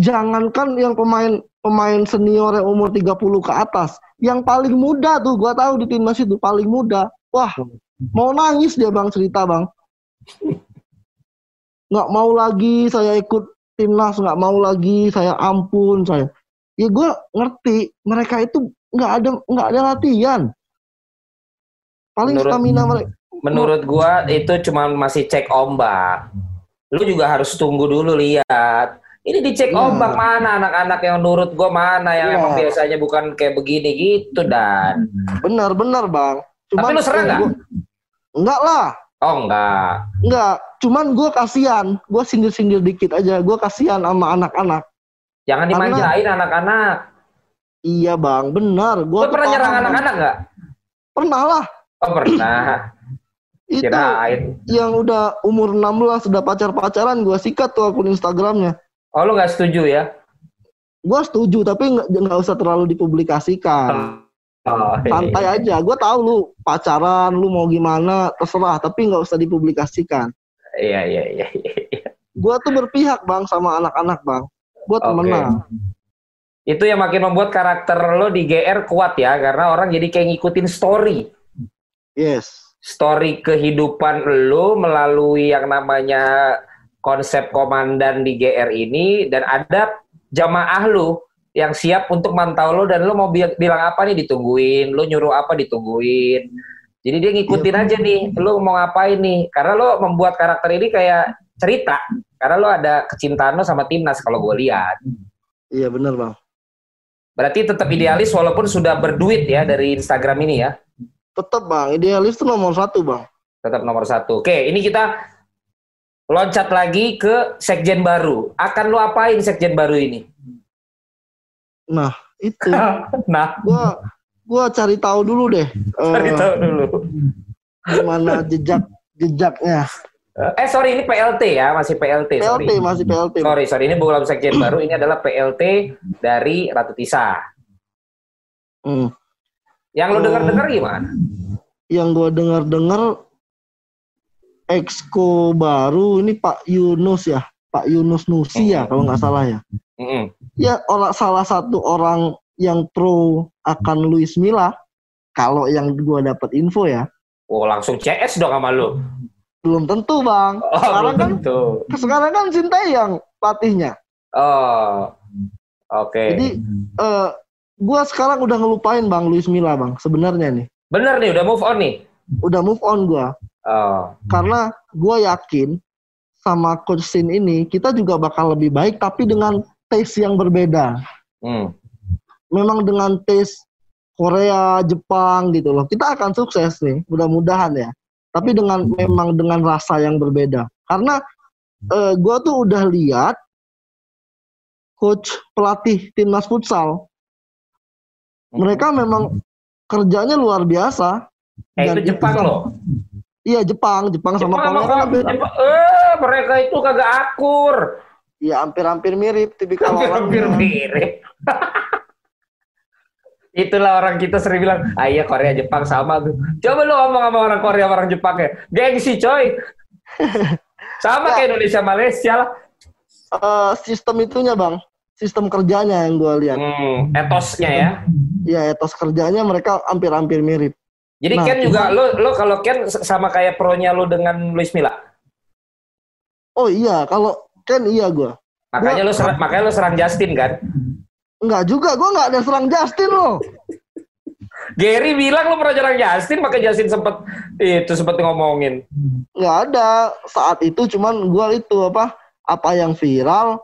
jangankan yang pemain pemain senior yang umur 30 ke atas. Yang paling muda tuh gua tahu di timnas itu paling muda. Wah mau nangis dia bang cerita bang nggak mau lagi saya ikut timnas nggak mau lagi saya ampun saya ya gua ngerti mereka itu nggak ada nggak ada latihan paling Menurut- stamina mereka Menurut gua itu cuma masih cek ombak. Lu juga harus tunggu dulu lihat. Ini dicek Iya. ombak mana anak-anak yang nurut gua mana yang Iya. emang biasanya bukan kayak begini gitu dan. benar benar bang Tapi lu serang nggak? enggak lah Oh enggak. enggak cuman gue kasihan gue sindir sindir dikit aja gue kasihan sama anak-anak Jangan dimanjain anak-anak. iya bang benar gue Lu pernah nyerang anak-anak nggak? pernah lah Oh pernah. [CLEARS THROAT] itu Kirain. yang udah umur 16 sudah pacar-pacaran gue sikat tuh akun Instagramnya Oh lu nggak setuju ya? gue setuju tapi nggak usah terlalu dipublikasikan Oh, santai aja gue tahu lu pacaran lu mau gimana terserah tapi nggak usah dipublikasikan Iya iya iya. iya. gue tuh berpihak bang sama anak-anak bang gue Oke. temenan Itu yang makin membuat karakter lo di GR kuat ya, karena orang jadi kayak ngikutin story. yes Story kehidupan lo melalui yang namanya konsep komandan di GR ini, dan ada jamaah lo yang siap untuk mantau lo dan lo mau bi- bilang apa nih ditungguin, lo nyuruh apa ditungguin. Jadi dia ngikutin Iya. aja nih, lu mau ngapain nih? Karena lo membuat karakter ini kayak cerita. Karena lo ada kecintaan lo sama timnas kalau gue lihat. Iya bener bang. Berarti tetap idealis walaupun sudah berduit ya dari Instagram ini ya. Tetap bang, idealis tuh nomor satu bang. Tetap nomor satu. Oke, ini kita loncat lagi ke sekjen baru. Akan lo apain sekjen baru ini? Nah itu, [LAUGHS] nah, gua gua cari tahu dulu deh. [LAUGHS] eh, cari tahu dulu. gimana jejak jejaknya. Eh sorry ini PLT ya, masih PLT. sorry. PLT masih PLT. Sorry, sorry ini bukan sekjen baru, ini adalah PLT dari Ratu Tisa. Hmm. Yang lo Oh. dengar-dengar gimana? Yang gua dengar dengar exco baru ini Pak Yunus ya, Pak Yunus Nusi ya kalau nggak salah ya. Mm-mm. Ya orang salah satu orang yang pro akan Luis Milla. Kalau yang gua dapat info ya, Oh langsung CS dong sama lo. belum tentu bang. Oh, sekarang belum kan tentu. sekarang kan Sinteyong pelatihnya. Oh, oke. Jadi eh gua sekarang udah ngelupain bang Luis Milla bang sebenarnya nih. Bener nih, udah move on nih. Udah move on gua Oh, karena gua yakin sama coach Sin ini kita juga bakal lebih baik tapi dengan taste yang berbeda. hmm. Memang dengan taste Korea, Jepang gitu loh. Kita akan sukses nih, mudah-mudahan ya. Tapi dengan memang dengan rasa yang berbeda. Karena eh, gua tuh udah lihat coach pelatih timnas futsal. Mereka memang kerjanya luar biasa. Eh Dan itu Jepang loh. Iya Jepang, Jepang sama Jepang sama Korea kan Jepang, eh mereka itu kagak akur. Iya hampir-hampir mirip tipikal Hampir-hampir mirip. [LAUGHS] Itulah orang kita sering bilang, ah iya Korea Jepang sama tuh. Coba lu ngomong sama orang Korea orang Jepang ya. Gengsi coy. [LAUGHS] sama kayak Indonesia Malaysia lah. Eh, sistem itunya bang, sistem kerjanya yang gua lihat. Hmm, etosnya ya. Ya etos kerjanya mereka hampir-hampir mirip. Jadi Nah, Ken juga lo lo kalau Ken sama kayak pronya lo dengan Luis Milla. Oh iya, kalau Ken iya gua. Makanya Gua- lo serang, makanya lo serang Justin kan. Enggak juga, gua nggak ada serang Justin loh. Gary bilang lo pernah nyerang Justin, makanya Justin sempet itu sempet ngomongin. Nggak ada saat itu, cuman gua itu apa apa yang viral,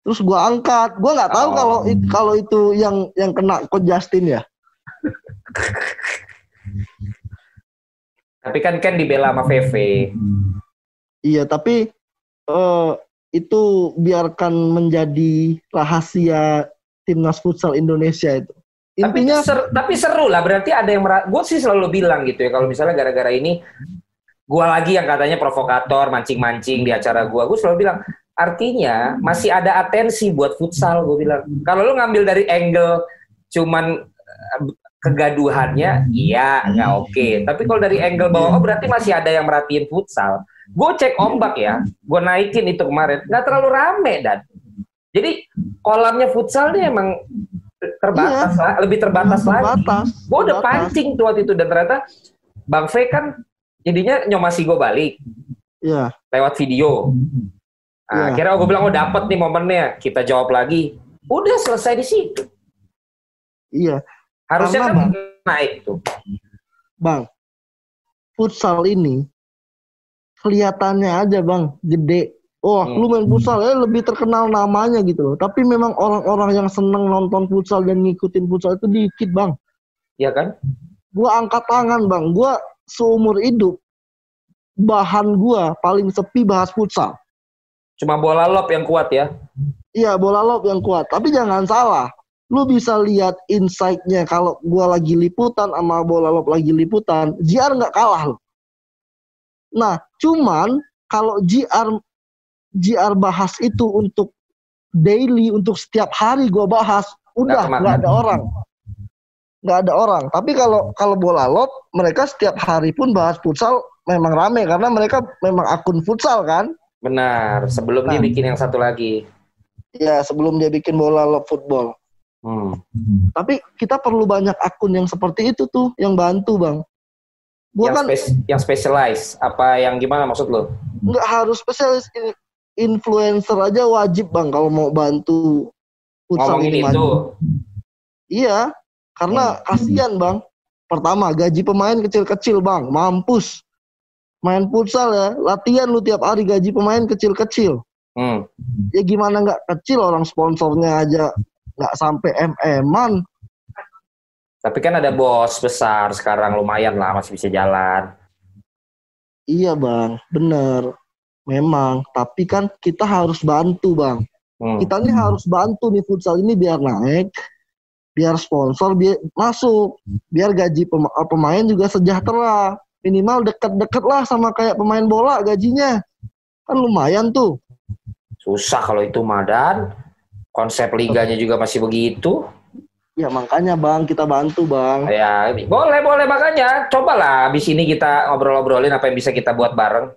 terus gua angkat. Gua nggak tahu Oh. kalau it- kalau itu yang yang kena coach Justin ya. Tapi kan Ken dibela sama VV. Iya, tapi eh, itu biarkan menjadi rahasia timnas futsal Indonesia itu. Tapi Intinya ser- tapi seru lah. Berarti ada yang gue sih selalu bilang gitu ya. Kalau misalnya gara-gara ini gue lagi yang katanya provokator, mancing-mancing di acara gue, gue selalu bilang artinya masih ada atensi buat futsal. Gue bilang kalau lu ngambil dari angle cuman eh, kegaduhannya, iya nggak oke. Tapi kalau dari angle bahwa oh berarti masih ada yang merhatiin futsal. Gue cek ombak ya, gue naikin itu kemarin, nggak terlalu rame dan. Jadi kolamnya futsal nih emang terbatas lah, lebih terbatas lagi. terbatas. Gue udah terbatas. pancing tuh waktu itu dan ternyata Bang V kan jadinya nyomasi gue balik Iya, lewat video. Nah, Iya. akhirnya gue bilang oh dapet nih momennya, kita jawab lagi. Udah selesai di situ. iya. Harusnya Karena, kan naik tuh. Bang, futsal ini kelihatannya aja bang, gede. Oh, Hmm. lu main futsal ya lebih terkenal namanya gitu loh. Tapi memang orang-orang yang seneng nonton futsal dan ngikutin futsal itu dikit bang. Iya kan? Gua angkat tangan bang, gua seumur hidup bahan gua paling sepi bahas futsal. Cuma bola lob yang kuat ya. Iya bola lob yang kuat. Tapi jangan salah, lu bisa lihat insight-nya kalau gua lagi liputan sama bola lob lagi liputan, JR nggak kalah loh. Nah, cuman kalau JR JR bahas itu untuk daily, untuk setiap hari gua bahas, udah nggak ada orang, nggak ada orang. Tapi kalau kalau bola lob, mereka setiap hari pun bahas futsal memang rame karena mereka memang akun futsal kan. Benar. Sebelum dia Nah. bikin yang satu lagi. Ya sebelum dia bikin bola lob football. Hmm. Tapi kita perlu banyak akun yang seperti itu tuh yang bantu bang. Gua Yang, kan spes- yang specialized. Apa yang gimana maksud lo? nggak harus spesialis in- influencer aja wajib bang kalau mau bantu futsal ini itu. maju. Iya, karena Hmm. kasihan bang. pertama gaji pemain kecil-kecil bang, mampus. Main futsal ya, latihan lu tiap hari gaji pemain kecil-kecil. Hmm. Ya gimana nggak kecil orang sponsornya aja nggak sampai mm-an. Tapi kan ada bos besar sekarang lumayan lah masih bisa jalan. Iya bang, bener. Memang, tapi kan kita harus bantu bang. Hmm. Kita nih harus bantu nih futsal ini biar naik, biar sponsor biar masuk, biar gaji pema- eh, pemain juga sejahtera. Minimal deket-deket lah sama kayak pemain bola gajinya. Kan lumayan tuh. Susah kalau itu Madan. Konsep liganya juga masih begitu. Ya makanya bang, kita bantu bang. Ya, boleh boleh makanya cobalah abis ini kita ngobrol-ngobrolin apa yang bisa kita buat bareng.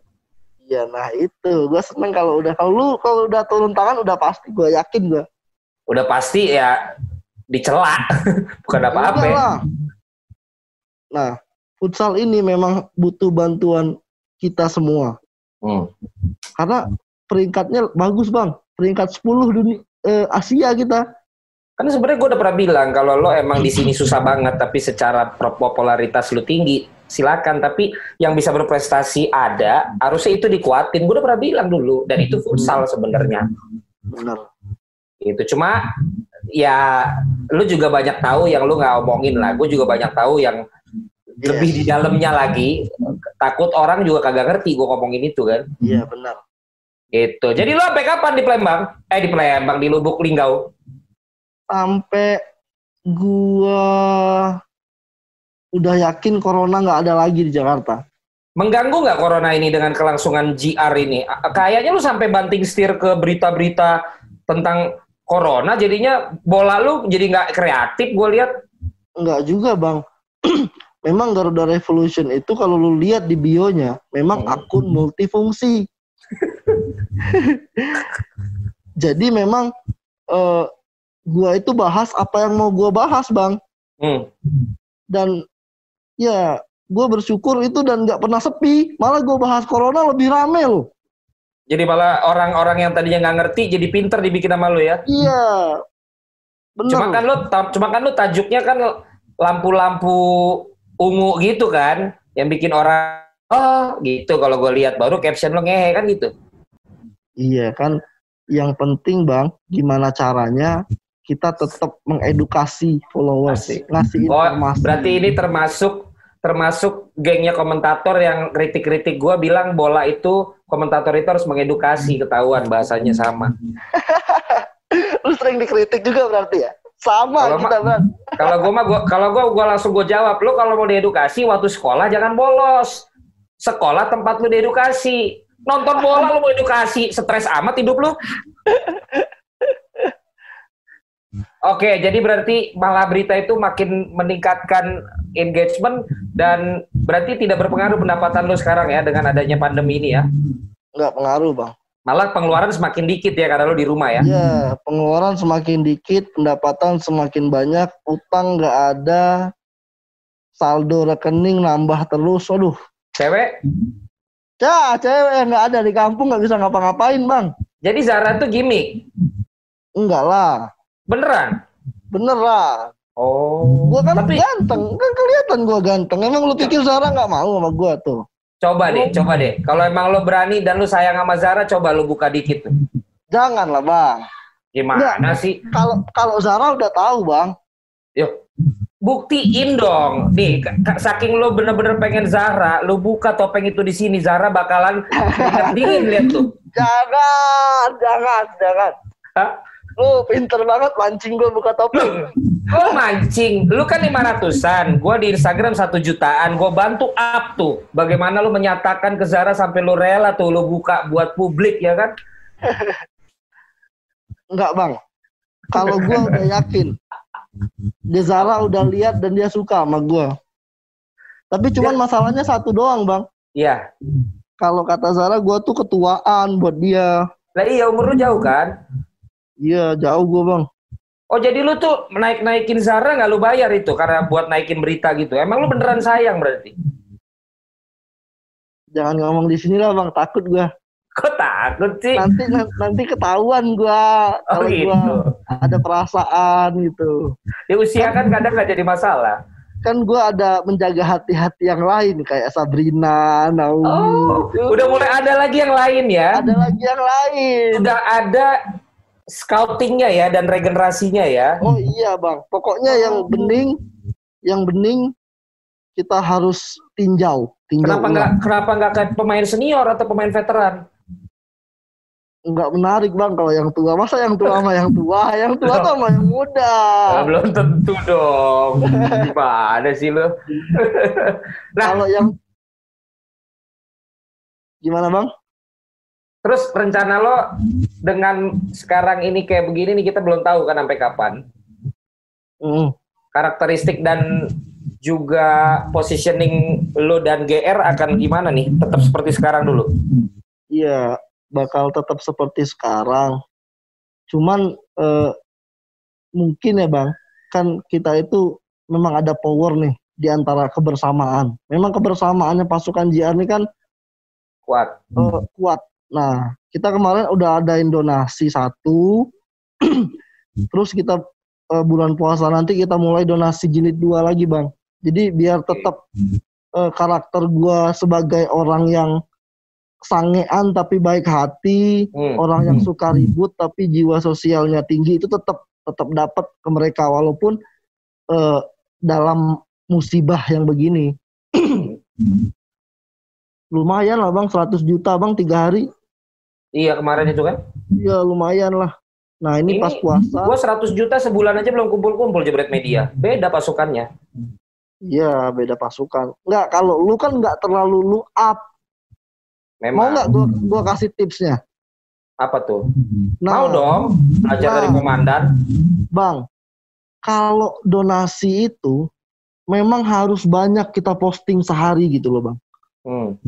Iya, nah itu. Gue seneng kalau udah kalau lu kalau udah turun tangan udah pasti gue yakin gue. Udah pasti ya dicela, [LAUGHS] bukan apa-apa. ya. Nah, futsal ini memang butuh bantuan kita semua. Hmm. Karena peringkatnya bagus bang. Peringkat 10 dunia eh, Asia kita. Kan sebenarnya gue udah pernah bilang kalau lo emang di sini susah banget, tapi secara popularitas lu tinggi, silakan. Tapi yang bisa berprestasi ada, harusnya itu dikuatin. Gue udah pernah bilang dulu, dan itu futsal sebenarnya. Benar. Itu cuma ya lu juga banyak tahu yang lu nggak omongin lah. Gue juga banyak tahu yang lebih di dalamnya lagi. Takut orang juga kagak ngerti gue ngomongin itu kan. Iya benar. Itu. Jadi lu sampai kapan di Palembang? Eh di Palembang di Lubuk Linggau. Sampai gua udah yakin corona nggak ada lagi di Jakarta. Mengganggu nggak corona ini dengan kelangsungan GR ini? Kayaknya lu sampai banting setir ke berita-berita tentang corona, jadinya bola lu jadi nggak kreatif. Gue lihat. Enggak juga bang. [CLEARS THROAT] memang Garuda Revolution itu kalau lu lihat di bionya, memang Hmm. akun multifungsi. [LAUGHS] Jadi memang eh, gua itu bahas apa yang mau gua bahas bang. Hmm. Dan ya gua bersyukur itu dan nggak pernah sepi. Malah gua bahas corona lebih rame loh. Jadi malah orang-orang yang tadinya nggak ngerti jadi pinter dibikin sama lu ya. Iya. Benar. Cuma kan lu ta- cuma kan lu tajuknya kan lampu-lampu ungu gitu kan, yang bikin orang oh gitu kalau gue lihat baru caption lo ngehe kan gitu. Iya kan, yang penting bang, gimana caranya kita tetap mengedukasi followers, Asik. ngasih Oh, informasi. berarti ini termasuk termasuk gengnya komentator yang kritik-kritik gue bilang bola itu komentator itu harus mengedukasi ketahuan bahasanya sama. [LAUGHS] Lu sering dikritik juga berarti ya? Sama Kalau kita bang. Kalau gue mah gua kalau gue gua langsung gue jawab lu kalau mau diedukasi waktu sekolah jangan bolos. Sekolah tempat lu diedukasi. Nonton bola lu mau edukasi, stres amat hidup lu. [LAUGHS] Oke, jadi berarti malah berita itu makin meningkatkan engagement dan berarti tidak berpengaruh pendapatan lu sekarang ya dengan adanya pandemi ini ya. Nggak pengaruh bang. Malah pengeluaran semakin dikit ya karena lu di rumah ya. Iya, pengeluaran semakin dikit, pendapatan semakin banyak, utang nggak ada, saldo rekening nambah terus. Aduh, Cewek. ya cewek nggak ada di kampung nggak bisa ngapa-ngapain bang. Jadi Zara tuh gimmick. Enggak lah, Beneran. bener lah. Oh. Gua kan tapi ganteng, kan kelihatan gua ganteng. Emang lu pikir Zara nggak mau sama gua tuh? coba deh, coba deh. Kalau emang lo berani dan lu sayang sama Zara, coba lu buka dikit tuh. Jangan lah bang. Gimana sih? Kalau kalau Zara udah tahu bang. Yuk, buktiin dong. Nih, saking lo bener-bener pengen Zara, lo buka topeng itu di sini, Zara bakalan [LAUGHS] dingin lihat tuh. Jangan, jangan, jangan. Hah? Lu pinter banget mancing gua buka topeng. Lo mancing, lu kan 500-an, gua di Instagram satu jutaan, gua bantu up tuh. Bagaimana lu menyatakan ke Zara sampai lu rela tuh lu buka buat publik ya kan? [LAUGHS] Enggak bang. Kalau gua udah yakin. Dia Zara udah lihat dan dia suka sama gua. Tapi cuman masalahnya satu doang bang. Iya. Kalau kata Zara gua tuh ketuaan buat dia. Lah iya umur lu jauh kan? Iya jauh gua bang. Oh jadi lu tuh naik-naikin Zara nggak lu bayar itu karena buat naikin berita gitu. Emang lu beneran sayang berarti? Jangan ngomong di sini lah bang. Takut gua. Kok takut sih? Nanti nanti ketahuan gua. Oh Kalau gitu. gua ada perasaan gitu. Ya usia kan kadang nggak jadi masalah. kan gue ada menjaga hati-hati yang lain kayak Sabrina, Naomi. Oh, udah mulai ada lagi yang lain ya? Ada lagi yang lain. Udah ada scoutingnya ya dan regenerasinya ya? Oh iya bang, pokoknya yang bening, yang bening kita harus tinjau. tinjau Kenapa nggak kenapa nggak kayak pemain senior atau pemain veteran? nggak menarik bang kalau yang tua masa yang tua sama yang tua yang tua sama yang muda Ah, belum tentu dong. Gimana sih lo? Nah. kalau yang gimana bang Terus rencana lo dengan sekarang ini kayak begini nih kita belum tahu kan sampai kapan. Mm. Karakteristik dan juga positioning lo dan GR akan gimana nih? Tetap seperti sekarang dulu. iya bakal tetap seperti sekarang cuman eh, mungkin ya bang kan kita itu memang ada power nih di antara kebersamaan memang kebersamaannya pasukan JR ini kan Kuat. eh, kuat. Nah, kita kemarin udah adain donasi satu, [CLEARS THROAT] terus kita eh, bulan puasa nanti kita mulai donasi jilid dua lagi bang. Jadi biar tetap eh, karakter gua sebagai orang yang sangean tapi baik hati, Hmm. orang yang suka ribut tapi jiwa sosialnya tinggi itu tetap tetap dapat ke mereka walaupun eh, dalam musibah yang begini. [CLEARS THROAT] lumayan lah bang 100 juta bang tiga hari Iya kemarin itu kan. ya lumayan lah nah ini, Ini pas puasa Gua 100 juta sebulan aja belum kumpul-kumpul jebret media. Beda pasukannya. Iya beda pasukan nggak kalau lu kan nggak terlalu lu up mau Memang. nggak gua gua kasih tipsnya Apa tuh? nah Mau dong. Belajar Nah. dari komandan. bang kalau donasi itu memang harus banyak kita posting sehari gitu loh bang Hmm.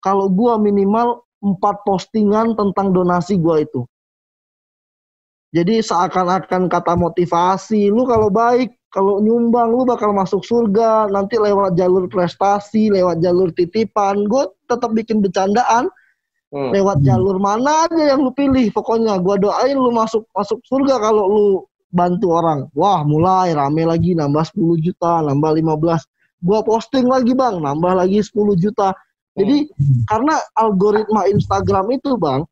kalau gua minimal empat postingan tentang donasi gua itu. Jadi seakan-akan kata motivasi, lu kalau baik, kalau nyumbang lu bakal masuk surga, nanti lewat jalur prestasi, lewat jalur titipan, gue tetap bikin bercandaan, Hmm. lewat jalur mana aja yang lu pilih, pokoknya gua doain lu masuk masuk surga kalau lu bantu orang. Wah, mulai rame lagi nambah 10 juta, nambah 15. Gua posting lagi, Bang, nambah lagi 10 juta. Jadi karena algoritma Instagram itu bang,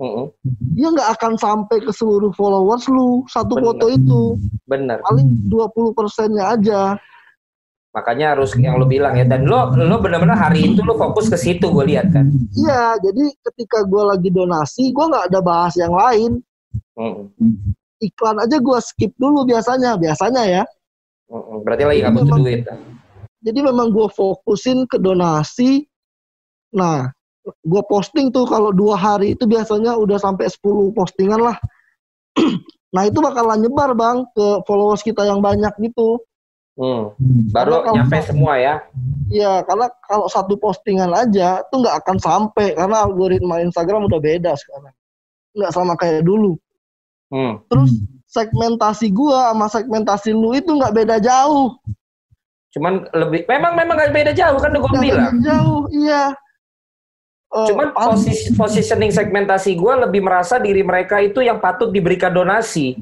Hmm. dia nggak akan sampai ke seluruh followers lu satu Bener. foto itu, Bener. paling 20 persennya aja. Makanya harus yang lo bilang ya. Dan lo lo benar-benar hari itu lo fokus ke situ gue lihat kan. Iya, jadi ketika gua lagi donasi, gua nggak ada bahas yang lain. Hmm. Iklan aja gua skip dulu biasanya, biasanya ya. Hmm. Berarti lagi nggak butuh duit. Jadi memang gua fokusin ke donasi. Nah, gua posting tuh kalau dua hari itu biasanya udah sampai 10 postingan lah. [CLEARS THROAT] nah itu bakalan nyebar bang ke followers kita yang banyak gitu. Hmm. Baru Karena kalau- nyampe semua ya. Iya, karena kalau satu postingan aja tuh nggak akan sampai karena algoritma Instagram udah beda sekarang. Nggak sama kayak dulu. Hmm. Terus segmentasi gua sama segmentasi lu itu nggak beda jauh. Cuman lebih memang memang gak beda jauh kan udah gue Nggak bilang. beda jauh, iya. Eh, Cuman paling- posis, positioning segmentasi gue lebih merasa diri mereka itu yang patut diberikan donasi.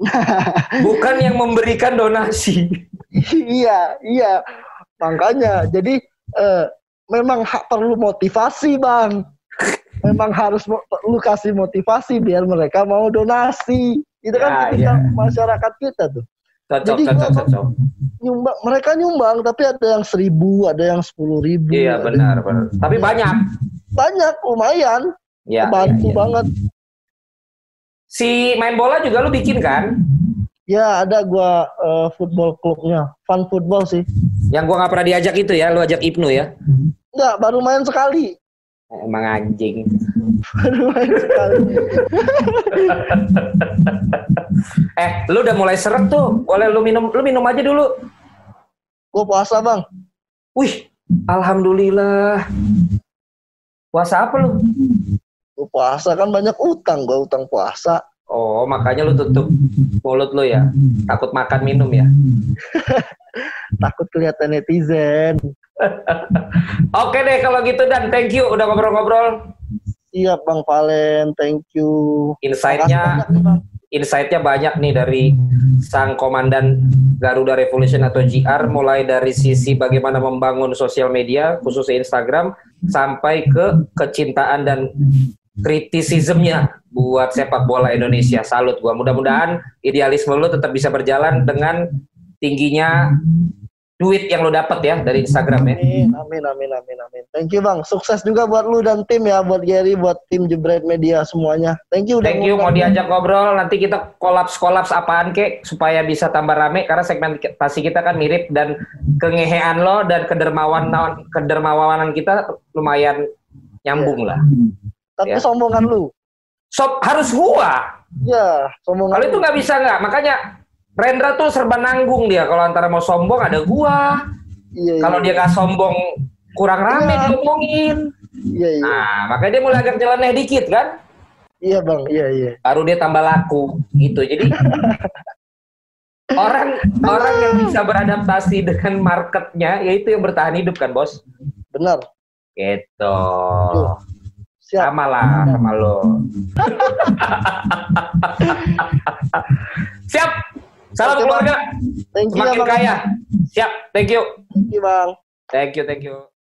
[LAUGHS] Bukan yang memberikan donasi. iya, iya. Makanya, jadi eh, memang ha- perlu motivasi, Bang. Memang harus mo- lu kasih motivasi biar mereka mau donasi. Itu kan Ya, tipikal ya. masyarakat kita tuh. Cocok, Jadi cocok, cocok. Nyumbang, mereka nyumbang, tapi ada yang seribu, ada yang sepuluh ribu. Iya benar, benar. Tapi banyak. Banyak, lumayan. Ya, Bantu ya, ya. banget. Si main bola juga lu bikin kan? Ya, ada gua eh, football klubnya. Fun football sih. Yang gua nggak pernah diajak itu ya, lu ajak Ibnu ya. Enggak, baru main sekali. Emang anjing. [LAUGHS] Baru main sekali. [LAUGHS] Eh, lu udah mulai seret tuh. Boleh lu minum, lu minum aja dulu. Gua puasa, Bang. Wih, alhamdulillah. Puasa apa lu? Gua puasa kan banyak utang, gua utang puasa. Oh, makanya lu tutup mulut lu ya. Takut makan minum ya. [LAUGHS] Takut kelihatan netizen. [LAUGHS] Oke deh kalau gitu dan thank you udah ngobrol-ngobrol. Siap Bang Valen, thank you. Insight-nya. Insight-nya banyak nih dari sang komandan Garuda Revolution atau GR mulai dari sisi bagaimana membangun sosial media khususnya Instagram sampai ke kecintaan dan kritisismnya buat sepak bola Indonesia. Salut gua. Mudah-mudahan idealisme lu tetap bisa berjalan dengan tingginya duit yang lo dapat ya dari Instagram ya. Amin, amin, amin, amin, amin. Thank you bang, sukses juga buat lu dan tim ya, buat Gary, buat tim Jebret Media semuanya. Thank you. Thank you, mau diajak ngobrol, nanti kita kolaps kolaps apaan kek supaya bisa tambah rame karena segmentasi kita kan mirip dan kengehean lo dan kedermawanan kedermawanan kita lumayan nyambung lah. Tapi ya. sombongan lu. Sob harus gua. Ya, sombongan. Kalau itu nggak bisa nggak, makanya Rendra tuh serba nanggung dia. Kalau antara mau sombong ada gua. Iya, iya. Kalau dia nggak sombong kurang rame iya. diomongin. Iya, iya. Nah, makanya dia mulai agak nyeleneh dikit kan? Iya bang, iya iya. Baru dia tambah laku gitu. Jadi orang orang yang bisa beradaptasi dengan marketnya, yaitu yang bertahan hidup kan bos. Benar. Gitu. Siap. Sama lah sama lo. [LAUGHS] Siap. Salam keluarga. Thank you, Semakin ya, kaya. Siap. Thank you. Thank you, Bang. Thank you, thank you.